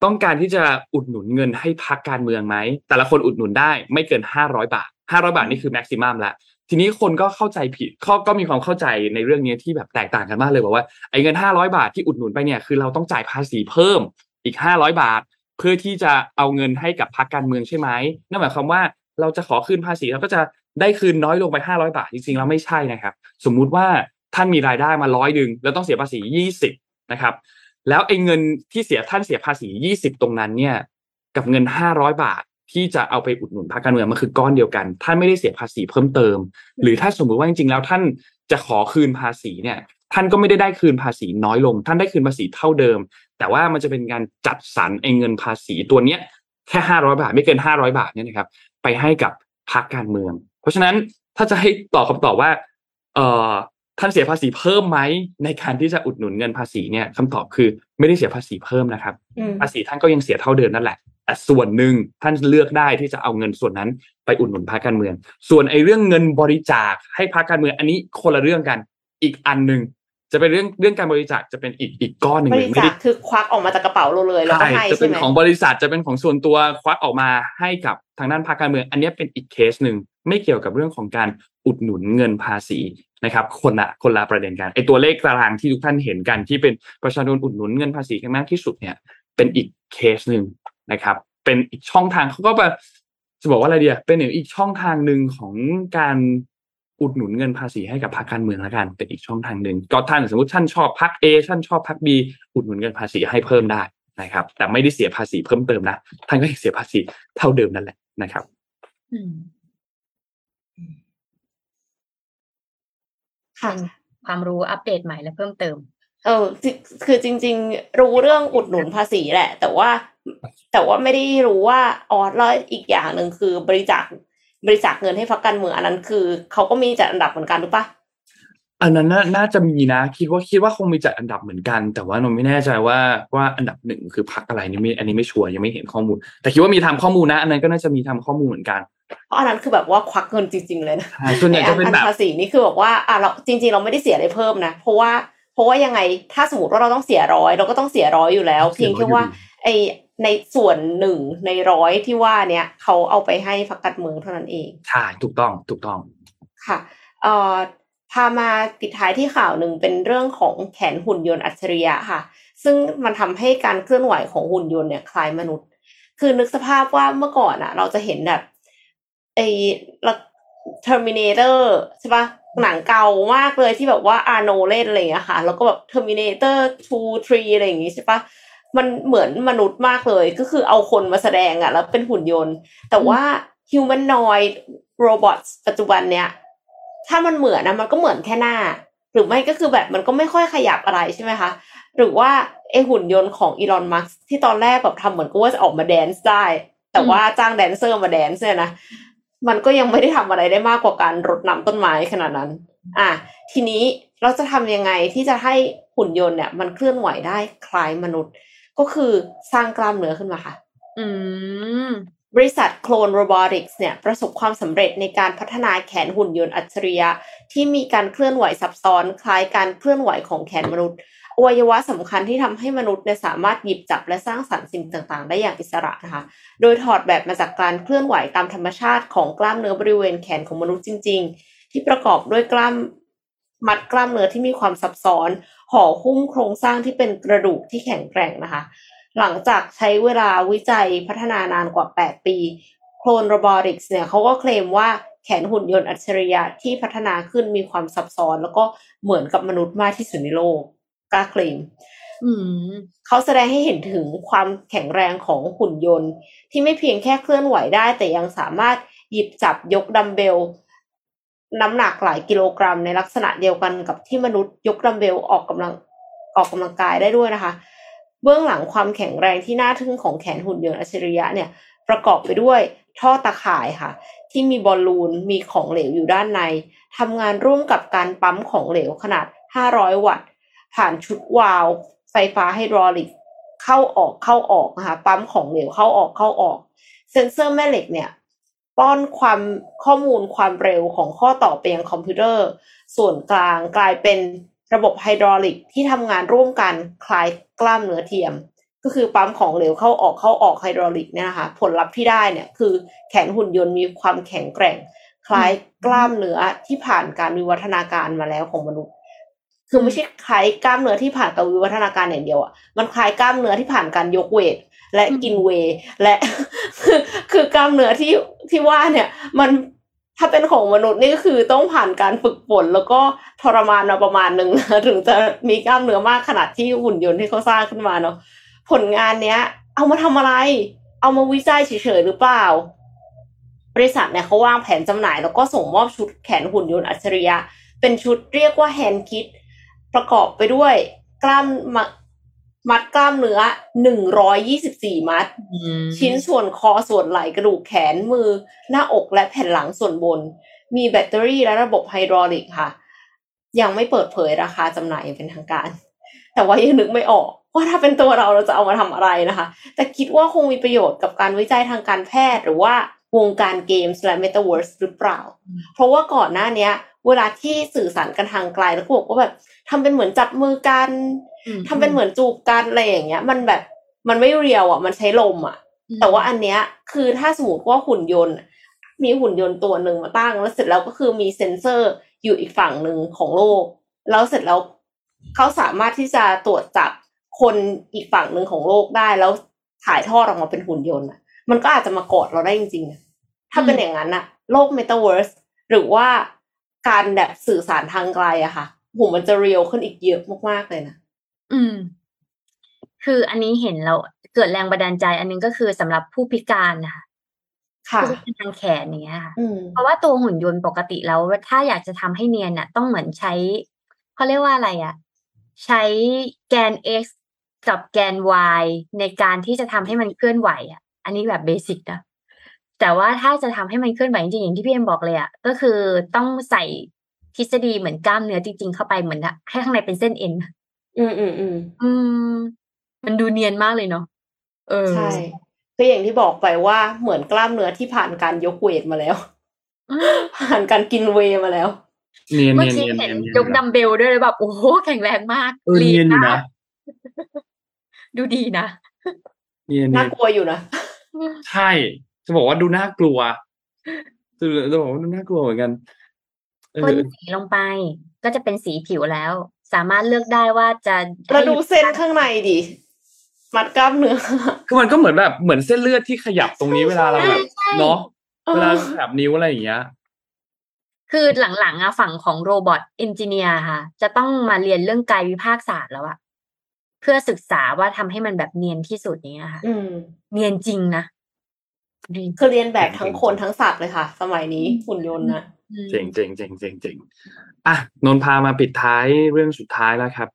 ต้องการที่จะอุดหนุนเงินให้พรรคการเมืองไหมแต่ละคนอุดหนุนได้ไม่เกินห้าร้อยบาทห้าร้อยบาทนี่คือแม็กซิมัมละ ทีนี้คนก็เข้าใจผิดเขาก็มีความเข้าใจในเรื่องนี้ที่แบบแตกต่างกันมากเลยบอกว่าไอ้เงินห้าร้อยบาทที่อุดหนุนไปเนี่ยคือเราต้องจ่ายภาษีเพิ่มอีกห้าร้อยบาท เพื่อที่จะเอาเงินให้กับพรรคการเมืองใช่ไหมนั่นหมายความว่าเราจะขอคืนภาษีเราก็จะได้คืนน้อยลงไปห้าร้อยบาทจริงๆแล้วไม่ใช่นะครับ สมมุติว่าท่านมีรายได้มาร้อยดึงแล้วต้องเสียภาษียี่สิบนะครับ แล้วไอ้เงินที่เสียท่านเสียภาษียี่สิบตรงนั้นเนี่ย กับเงินห้าร้อยบาท ที่จะเอาไปอุดหนุนพรรคการเมืองมันคือก้อนเดียวกัน ท่านไม่ได้เสียภาษีเพิ่มเติม หรือถ้าสมมุติว่าจริงๆแล้วท่านจะขอคืนภาษีเนี่ย ท่านก็ไม่ได้ได้คืนภาษีน้อยลง ท่านได้คืนภาษีเท่าเดิม แต่ว่ามันจะเป็นการจัดสรรไอ้เงินภาษีตัวเนี้ยแค่ห้าร้อยบาทไม่เกินห้าร้อยบาทเนี่ยนะครับ ไปให้กับพรรคการเมือง เพราะฉะนั้นถ้าจะให้ตอบคำตอบว่า เอ่อท่านเสียภาษีเพิ่มไหมในการที่จะอุดหนุนเงินภาษีเนี่ยคำตอบคือไม่ได้เสียภาษีเพิ่มนะครับอืมภาษีท่านก็ยังเสียเท่าเดิมนั่นแหละ แต่ส่วนหนึ่งท่านเลือกได้ที่จะเอาเงินส่วนนั้นไปอุดหนุนพรรคการเมือง ส่วนไอ้เรื่องเงินบริจาคให้พรรคการเมือง อันนี้คนละเรื่องกัน อีกอันหนึ่งจะเป็นเรื่องเรื่องการบริจาคจะเป็นอีกอีกก้อนหนึ่งบเลริยไม่จาได้คคือควักออกมาจากกระเป๋าเราเลยแล้วก็ใช่ให้จะเป็ใช่นไหมของบริษัทจะเป็นของส่วนตัวควักออกมาให้กับทางด้านพรรคการเมือง อันนี้เป็นอีกเคสหนึ่งไม่เกี่ยวกับเรื่องของการอุดหนุนเงินภาษีนะครับ คนละคนละประเด็นกันไอตัวเลขตารางที่ทุกท่านเห็นกันที่เป็นประชาชนอุดหนุนเงินภาษีกันมากที่สุดเนี่ย เป็นอีกเคสหนึ่ง นะครับ เป็นอีกช่องทางเขาก็แบบจะบอกว่าอะไรเดียเป็นอีกช่องทางหนึ่งของการอุดหนุนเงินภาษีให้กับพรรคการเมืองล้วกัน เป็นอีกช่องทางหนึ่งก็ท่านสมมติท่านชอบพรรคเอท่านชอบพรรคบีอุดหนุนเงินภาษีให้เพิ่มได้นะครับ แต่ไม่ได้เสียภาษีเพิ่มเติมนะท่านก็ยังเสียภาษีเท่าเดิมนั่นแหละนะครับค่ะความรู้อัปเดตใหม่และเพิ่มเติม เออจริคือจริง ๆ รู้เรื่องอุดหนุนภาษีแหละ แต่ว่าแต่ว่าไม่ได้รู้ว่าอ๋อแล้วอีกอย่างหนึ่งคือบริจาคบริจาคเงินให้พรรคการเมืองอันนั้นคือเขาก็มีจัดอันดับเหมือนกันหรือปะอันนั้นน่าน่าจะมีนะ คิดว่าคิดว่าคงมีจัดอันดับเหมือนกัน แต่ว่านนไม่แน่ใจว่าว่าอันดับหนึ่งคือพรรคอะไรนี่ไม่อันนี้ไม่ชัวร์ยังไม่เห็นข้อมูล แต่คิดว่ามีทำข้อมูลนะอันนั้นก็น่าจะมีทำข้อมูลเหมือนกันเพราะอันนั้นคือแบบว่าควักเงินจริง ๆ เลยนะใช่ส่วนใหญ่ไอ้อัจะเป็นอัแบบภาษีนี่คือบอกว่าอะเราจริง ๆ เราไม่ได้เสียอะไรเพิ่มนะ เพราะว่า เพราะว่ายังไงถ้าสมมติว่าเราต้องเสียร้อยเราก็ต้องเสียร้อยอยู่แล้ว เพียงแค่ว่าไอในส่วนหนึ่งในร้อยที่ว่าเนี้ยเขาเอาไปให้พรรคการเมืองเท่านั้นเองใช่ถูกต้องถูกต้องค่ะเอ่อพามาปิดท้ายที่ข่าวหนึ่งเป็นเรื่องของแขนหุ่นยนต์อัจฉริยะค่ะ ซึ่งมันทำให้การเคลื่อนไหวของหุ่นยนต์เนี่ยคล้ายมนุษย์ คือนึกสภาพว่าเมื่อก่อนอะเราจะเห็นแบบไอ้ละ Terminator ใช่ปะ หนังเก่ามากเลยที่แบบว่าอาโนเล่นอะไรอย่างเงี้ยค่ะ แล้วก็แบบ Terminator 2 3 อะไรอย่างงี้ใช่ปะมันเหมือนมนุษย์มากเลย ก็คือเอาคนมาแสดงอะแล้วเป็นหุ่นยนต์ แต่ว่า humanoid robots ปัจจุบันเนี้ยถ้ามันเหมือนนะมันก็เหมือนแค่หน้า หรือไม่ก็คือแบบมันก็ไม่ค่อยขยับอะไรใช่ไหมคะ หรือว่าไอหุ่นยนต์ของอีลอนมัสที่ตอนแรกแบบทำเหมือนกับว่าจะออกมาแดนซ์ได้ แต่ว่าจ้างแดนเซอร์มา dance เนี่ยนะ มันก็ยังไม่ได้ทำอะไรได้มากกว่าการรดน้ำต้นไม้ขนาดนั้น อะทีนี้เราจะทำยังไงที่จะให้หุ่นยนต์เนี่ย มันเคลื่อนไหวได้คล้ายมนุษย์ ก็คือสร้างกล้ามเนื้อขึ้นมาค่ะ อืมบริษัท Clone Robotics เนี่ย ประสบความสำเร็จในการพัฒนาแขนหุ่นยนต์อัจฉริยะ ที่มีการเคลื่อนไหวซับซ้อนคล้ายการเคลื่อนไหวของแขนมนุษย์ อวัยวะสำคัญที่ทำให้มนุษย์เนี่ยสามารถหยิบจับและสร้างสรรค์สิ่งต่างๆ ได้อย่างอิสระนะคะ โดยถอดแบบมาจากการเคลื่อนไหวตามธรรมชาติของกล้ามเนื้อบริเวณแขนของมนุษย์จริง ๆ ที่ประกอบด้วยกล้ามมัดกล้ามเนื้อที่มีความซับซ้อน ห่อหุ้มโครงสร้างที่เป็นกระดูกที่แข็งแกร่งนะคะ หลังจากใช้เวลาวิจัยพัฒนานานกว่า 8 ปีโคลนโรบอติกส์เนี่ยเขาก็เคลมว่าแขนหุ่นยนต์อัจฉริยะที่พัฒนาขึ้นมีความซับซ้อน แล้วก็เหมือนกับมนุษย์มากที่สุดในโลก กล้าเคลมอืมเขาแสดงให้เห็นถึงความแข็งแรงของหุ่นยนต์ ที่ไม่เพียงแค่เคลื่อนไหวได้ แต่ยังสามารถหยิบจับยกดัมเบล น้ำหนักหลายกิโลกรัมในลักษณะเดียวกันกับที่มนุษย์ยกดัมเบลออกกำลังออกกำลังกายได้ด้วยนะคะ เบื้องหลังความแข็งแรงที่น่าทึ่งของแขนหุ่นยนต์อัจฉริยะเนี่ย ประกอบไปด้วยท่อตะข่ายค่ะ ที่มีบอลลูนมีของเหลวอยู่ด้านในทำงานร่วมกับการปั๊มของเหลวขนาด 500 วัตต์ ผ่านชุดวาล์วไฟฟ้าไฮดรอลิกเข้าออกเข้าออกนะคะปั๊มของเหลวเข้าออกเข้าออก เซ็นเซอร์แม่เหล็กเนี่ยป้อนความข้อมูลความเร็วของข้อต่อไปยังคอมพิวเตอร์ ส่วนกลางกลายเป็นระบบไฮดรอลิกที่ทำงานร่วมกันคล้ายกล้ามเนื้อเทียม ก็คือปั๊มของเหลวเข้าออกเข้าออกไฮดรอลิกเนี่ยนะคะผลลัพธ์ที่ได้เนี่ยคือแขนหุ่นยนต์มีความแข็งแกร่ง คล้ายกล้ามเนื้อที่ผ่านการวิวัฒนาการมาแล้วของมนุษย์ คือไม่ใช่คล้ายกล้ามเนื้อที่ผ่านการวิวัฒนาการอย่างเดียวอะมันคล้ายกล้ามเนื้อที่ผ่านการยกเวทและกินเวย์และคือคือกล้ามเนื้อที่ที่ว่าเนี่ย มันถ้าเป็นของมนุษย์นี่ก็คือต้องผ่านการฝึกฝนแล้วก็ทรมานมาประมาณหนึ่งนะถึงจะมีกล้ามเนื้อมากขนาดที่หุ่นยนต์ที่เขาสร้างขึ้นมาเนาะผลงานเนี้ย เอามาทำอะไร เอามาวิจัยเฉยๆหรือเปล่า บริษัทเนี่ยเขาวางแผนจำหน่าย แล้วก็ส่งมอบชุดแขนหุ่นยนต์อัจฉริยะ เป็นชุดเรียกว่า hand kit ประกอบไปด้วย กล้ามมมัดกล้ามเนื้อหนึ่งร้อยยี่สิบสี่มัดอืมชิ้นส่วนคอส่วนไหล่กระดูกแขนมือ หน้าอกและแผ่นหลังส่วนบน มีแบตเตอรี่และระบบไฮดรอลิกค่ะ ยังไม่เปิดเผยราคาจำหน่ายอย่างเป็นทางการ แต่ว่ายังนึกไม่ออกว่าถ้าเป็นตัวเราเราจะเอามาทำอะไรนะคะ แต่คิดว่าคงมีประโยชน์กับการวิจัยทางการแพทย์หรือว่า วงการเกมส์และ Metaverse หรือเปล่า เพราะว่าก่อนหน้าเนี้ย เวลาที่สื่อสารกันทางไกลแล้วก็บอกว่าแบบทำเป็นเหมือนจับมือกันอืมทำเป็นเหมือนจูบกันอะไรอย่างเงี้ย มันแบบมันไม่เรียวอะ มันใช้ลมอะ แต่ว่าอันเนี้ยคือถ้าสมมติว่าหุ่นยนต์ มีหุ่นยนต์ตัวหนึ่งมาตั้ง แล้วเสร็จแล้วก็คือมีเซ็นเซอร์อยู่อีกฝั่งหนึ่งของโลก แล้วเสร็จแล้วเขาสามารถที่จะตรวจจับคนอีกฝั่งหนึ่งของโลกได้แล้วถ่ายทอดออกมาเป็นหุ่นยนต์อะ มันก็อาจจะมากอดเราได้จริงๆนะถ้าเป็นอย่างนั้นอะโลกเมตาเวิร์สหรือว่าการแบบสื่อสารทางไกลอะค่ะโหมันจะเรียลขึ้นอีกเยอะมากๆเลยนะ อืม คืออันนี้เห็นเราเกิดแรงบันดาลใจ อันนึงก็คือสำหรับผู้พิการนะคะค่ะผู้พิการทางแขนอย่างเงี้ยค่ะอืมเพราะว่าตัวหุ่นยนต์ปกติแล้วถ้าอยากจะทำให้เนียนน่ะ ต้องเหมือนใช้เขาเรียกว่าอะไรอะใช้แกน x กับแกน y ในการที่จะทำให้มันเคลื่อนไหวอะ อันนี้แบบเบสิกนะแต่ว่าถ้าจะทำให้มันเคลื่อนไหวจริงๆอย่างที่พี่เอ็มบอกเลยอะก็คือต้องใส่ทฤษฎีเหมือนกล้ามเนื้อจริงๆเข้าไปเหมือนอะให้ข้างในเป็นเส้นเอ็นอืมอืมอืมอืมมันดูเนียนมากเลยเนาะเออใช่ก็อย่างที่บอกไปว่าเหมือนกล้ามเนื้อที่ผ่านการยกเวทมาแล้วอืมผ่านการกินเวย์มาแล้วเนียนเมื่อเนียนกี้เนียนเห็นเนียนยกดัมเบลด้วยเลยแบบโอ้โหแข็งแรงมากเออเนียนอยู่มานะกดูดีนะเนียนเนีน่ายนกลัวอยู่นะ ใช่ จะบอกว่าดูน่ากลัวจะจะบอกว่าดูน่ากลัวเหมือนกันเอพ่นอสีลงไป ก็จะเป็นสีผิวแล้ว สามารถเลือกได้ว่าจะเราให้ดูเส้นข้างในดิมัดกล้ามเนื้อคือมันก็เหมือนแบบเหมือนเส้นเลือดที่ขยับตรงนี้เวลาเราแบบเนาะเออเวลาแบบนิ้วอะไรอย่างเงี้ยคือหลังๆอะฝั่งของโรบอทเอนจิเนียร์ค่ะ จะต้องมาเรียนเรื่องกายวิภาคศาสตร์แล้วอะเพื่อศึกษาว่าทำให้มันแบบเนียนที่สุดอย่างเงี้ยค่ะอืมเนียนจริงนะดีคือเรียนแบบทั้งคนทั้งสัตว์เลยค่ะ สมัยนี้หุ่นยนต์นะอืมเจ๋งเจ๋งเจ๋งเจ๋งเจ๋งอะนนท์พามาปิดท้ายเรื่องสุดท้ายแล้วครับ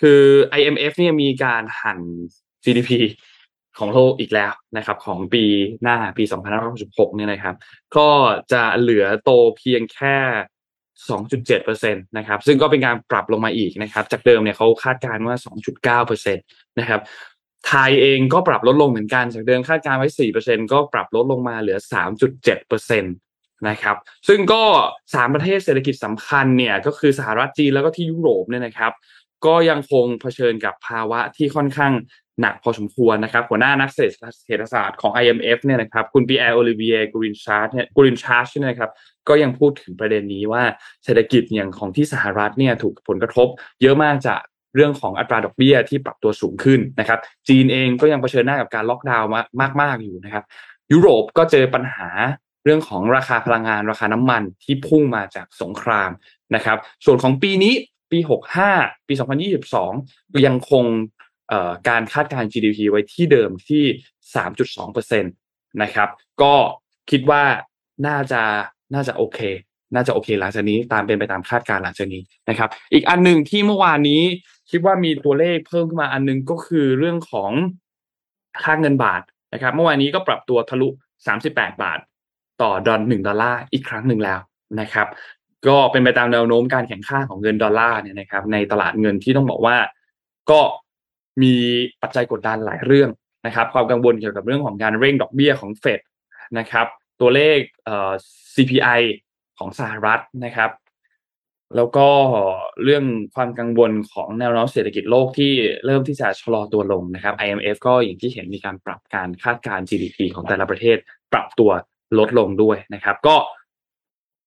คือ IMF เนี่ยมีการหั่น GDP ของโลกอีกแล้วนะครับ ของปีหน้าปี 2566เนี่ยนะครับ ก็จะเหลือโตเพียงแค่ 2.7%นะครับซึ่งก็เป็นการปรับลงมาอีกนะครับ จากเดิมเนี่ยเขาคาดการณ์ว่า 2.9%นะครับไทยเองก็ปรับลดลงเหมือนกัน จากเดิมคาดการณ์ไว้ 4%ก็ปรับลดลงมาเหลือ 3.7%นะครับ ซึ่งก็สามประเทศเศรษฐกิจสำคัญเนี่ยก็คือสหรัฐจีนแล้วก็ที่ยุโรปเนี่ยนะครับ ก็ยังคงเผชิญกับภาวะที่ค่อนข้าง หนักพอสมควรนะครับหัวหน้านักเศรษฐศาสตร์ของ IMF เนี่ยนะครับคุณปีแอร์โอลิเวียกูรินชาร์ดเนี่ยกูรินชาร์ดเนี่ยนะครับก็ยังพูดถึงประเด็นนี้ว่าเศรษฐกิจอย่างของที่สหรัฐเนี่ยถูกผลกระทบ เยอะมากจากเรื่องของอัตราดอกเบี้ยที่ปรับตัวสูงขึ้นนะครับจีนเองก็ยังเผชิญหน้ากับการล็อกดาวน์มากๆอยู่นะครับยุโรปก็เจอปัญหาเรื่องของราคาพลังงานราคาน้ำมันที่พุ่งมาจากสงครามนะครับ ส่วนของปีนี้ปี 65 ปี 2022 ยังคง การคาดการณ์ GDP ไว้ที่เดิมที่ 3.2%นะครับ ก็คิดว่าน่าจะน่าจะโอเค น่าจะโอเคหลังจากนี้ตามเป็นไปตามคาดการณ์หลังจากนี้นะครับ อีกอันหนึ่งที่เมื่อวานนี้คิดว่ามีตัวเลขเพิ่มขึ้นมาอันนึงก็คือเรื่องของค่าเงินบาทนะครับ เมื่อวานนี้ก็ปรับตัวทะลุ 38 บาท ต่อดอลหนึ่งดอลลาร์อีกครั้งหนึ่งแล้วนะครับ ก็เป็นไปตามแนวโน้มการแข่งข้าของเงินดอลลาร์เนี่ยนะครับในตลาดเงินที่ต้องบอกว่าก็ มีปัจจัยกดดันหลายเรื่องนะครับ ความกังวลเกี่ยวกับเรื่องของการเร่งดอกเบี้ยของเฟดนะครับ ตัวเลขเอ่อ CPI ของสหรัฐนะครับ แล้วก็เรื่องความกังวลของแนวโน้มเศรษฐกิจโลกที่เริ่มที่จะชะลอตัวลงนะครับ IMF ก็อย่างที่เห็นมีการปรับการคาดการณ์ GDP ของแต่ละประเทศ ปรับตัวลดลงด้วยนะครับ ก็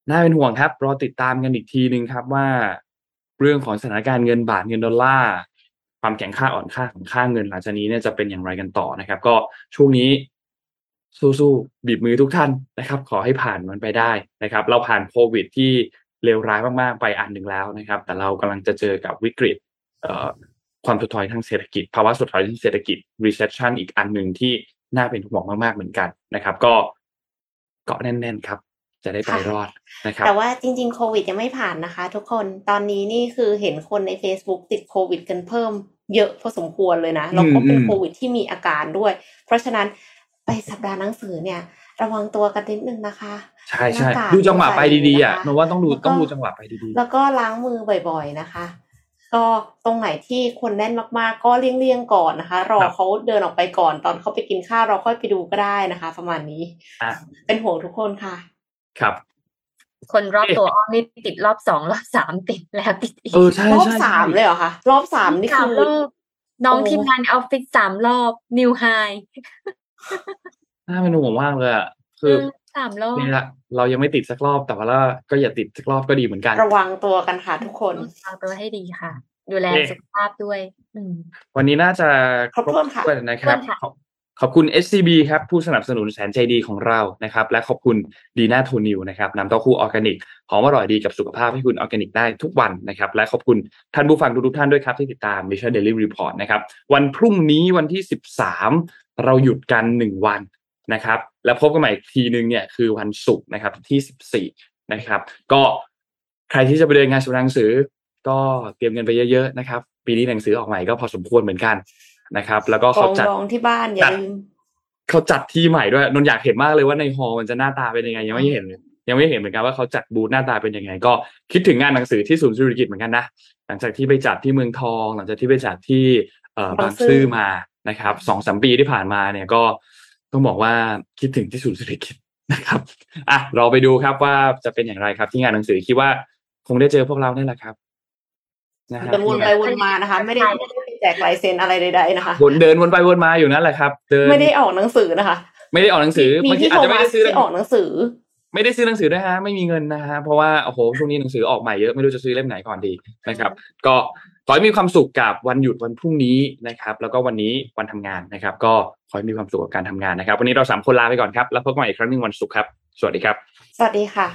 น่าเป็นห่วงครับรอติดตามกันอีกทีนึงครับว่า เรื่องของสถานการณ์เงินบาทเงินดอลลาร์ ความแข็งค่าอ่อนค่าของค่าเงินหลังจากนี้เนี่ยจะเป็นอย่างไรกันต่อนะครับ ก็ช่วงนี้สู้ๆบีบมือทุกท่านนะครับ ขอให้ผ่านมันไปได้นะครับ เราผ่านโควิดที่เลวร้ายมากๆไปอันหนึ่งแล้วนะครับ แต่เรากำลังจะเจอกับวิกฤตความถดถอยทางเศรษฐกิจภาวะถดถอยทางเศรษฐกิจ recession อีกอันหนึ่งที่น่าเป็นห่วงมากๆเหมือนกันนะครับ ก็เกาะแน่นๆครับ จะได้ไปรอดนะครับแต่ว่าจริง ๆ โควิดยังไม่ผ่านนะคะ ทุกคนตอนนี้นี่คือเห็นคนใน Facebook ติดโควิดกันเพิ่มเยอะพอสมควรเลยนะแล้วก็เป็นโควิดที่มีอาการด้วย เพราะฉะนั้นไปสัปดาห์หนังสือเนี่ย ระวังตัวกันนิดนึงนะคะ ใช่ใช่ดูจังหวะไปดีๆอะนว่าต้องดูต้องดูจังหวะไปดีๆ แล้วก็ล้างมือบ่อย ๆนะคะ ก็ตรงไหนที่คนแน่นมากๆ ก็เลี่ยงๆก่อนนะคะ รอเขาเดินออกไปก่อนตอนเขาไปกินข้าวเราค่อยไปดูก็ได้นะคะ ประมาณนี้ เป็นห่วงทุกคนค่ะ ครับ คนรอบตัวอ้อมนี่ติดรอบสองรอบสามติดแล้วติดอีกเออใช่รอบสามเลยเหรอคะรอบสามนี่คือน้องทีมงานในออฟฟิศสามรอบนิวไฮน่าเป็นห่วงมากเลยอะคือสามรอบนี่ละเรายังไม่ติดสักรอบแต่ว่าก็อย่าติดสักรอบก็ดีเหมือนกัน ระวังตัวกันค่ะทุกคนระวังตัวให้ดีค่ะ ดูแลสุขภาพด้วยวันนี้น่าจะครบถ้วนค่ะนะครับ ขอบคุณ SCB ครับผู้สนับสนุนแสนใจดีของเรานะครับ และขอบคุณดีน่าโทนิวนะครับน้ำเต้าหู้ออร์แกนิกหอมอร่อยดีกับสุขภาพให้คุณออร์แกนิกได้ทุกวันนะครับ และขอบคุณท่านผู้ฟังทุกท่านด้วยครับที่ติดตาม Mission Daily Report นะครับวันพรุ่งนี้วันที่ 13 เราหยุดกัน 1 วันนะครับ แล้วพบกันใหม่ทีนึงเนี่ยคือวันศุกร์นะครับที่ 14 นะครับ ก็ใครที่จะไปเดินงานสุหนังสือ ก็เตรียมเงินไปเยอะๆนะครับ ปีนี้หนังสือออกใหม่ก็พอสมควรเหมือนกัน นะครับ แล้วก็เขาจัดที่บ้านอย่าลืมเขาจัดที่ใหม่ด้วยนนอยากเห็นมากเลยว่าในฮอลมันจะหน้าตาเป็นยังไงยังไม่เห็นยังไม่เห็นเหมือนกันว่าเขาจัดบูธหน้าตาเป็นยังไง ก็คิดถึงงานหนังสือที่ศูนย์ธุรกิจเหมือนกันนะหลังจากที่ไปจัดที่เมืองทอง หลังจากที่ไปจัดที่เอ่อบางซื่อมานะครับสองสามปีที่ผ่านมาเนี่ยก็ต้องบอกว่าคิดถึงที่ศูนย์ธุรกิจนะครับอะเราไปดูครับว่าจะเป็นอย่างไรครับ ที่งานหนังสือคิดว่าคงได้เจอพวกเรานี่แหละครับนะฮะวนไปวนมานะคะ ไม่ได้ไม่ได้ แจกลายเซ็นอะไรใดๆนะคะวนเดินวนไปวนมาอยู่นั่นแหละครับเดินไม่ได้ออกหนังสือนะคะ ไม่ได้ออกหนังสือบางทีอาจจะไม่ได้ซื้อออกหนังสือ ไม่ได้ซื้อหนังสือด้วยฮะไม่มีเงินนะฮะเพราะว่าโอ้โหช่วงนี้หนังสือออกใหม่เยอะไม่รู้จะซื้อเล่มไหนก่อนดีนะครับ ก็ขอให้มีความสุขกับวันหยุดวันพรุ่งนี้นะครับ แล้วก็วันนี้วันทำงานนะครับ ก็ขอให้มีความสุขกับการทำงานนะครับ วันนี้เราสามคนลาไปก่อนครับแล้วพบกันใหม่อีกครั้งหนึ่งวันศุกร์ครับ สวัสดีครับ สวัสดีค่ะ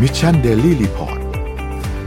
มิชชันเดลี่รีพอร์ต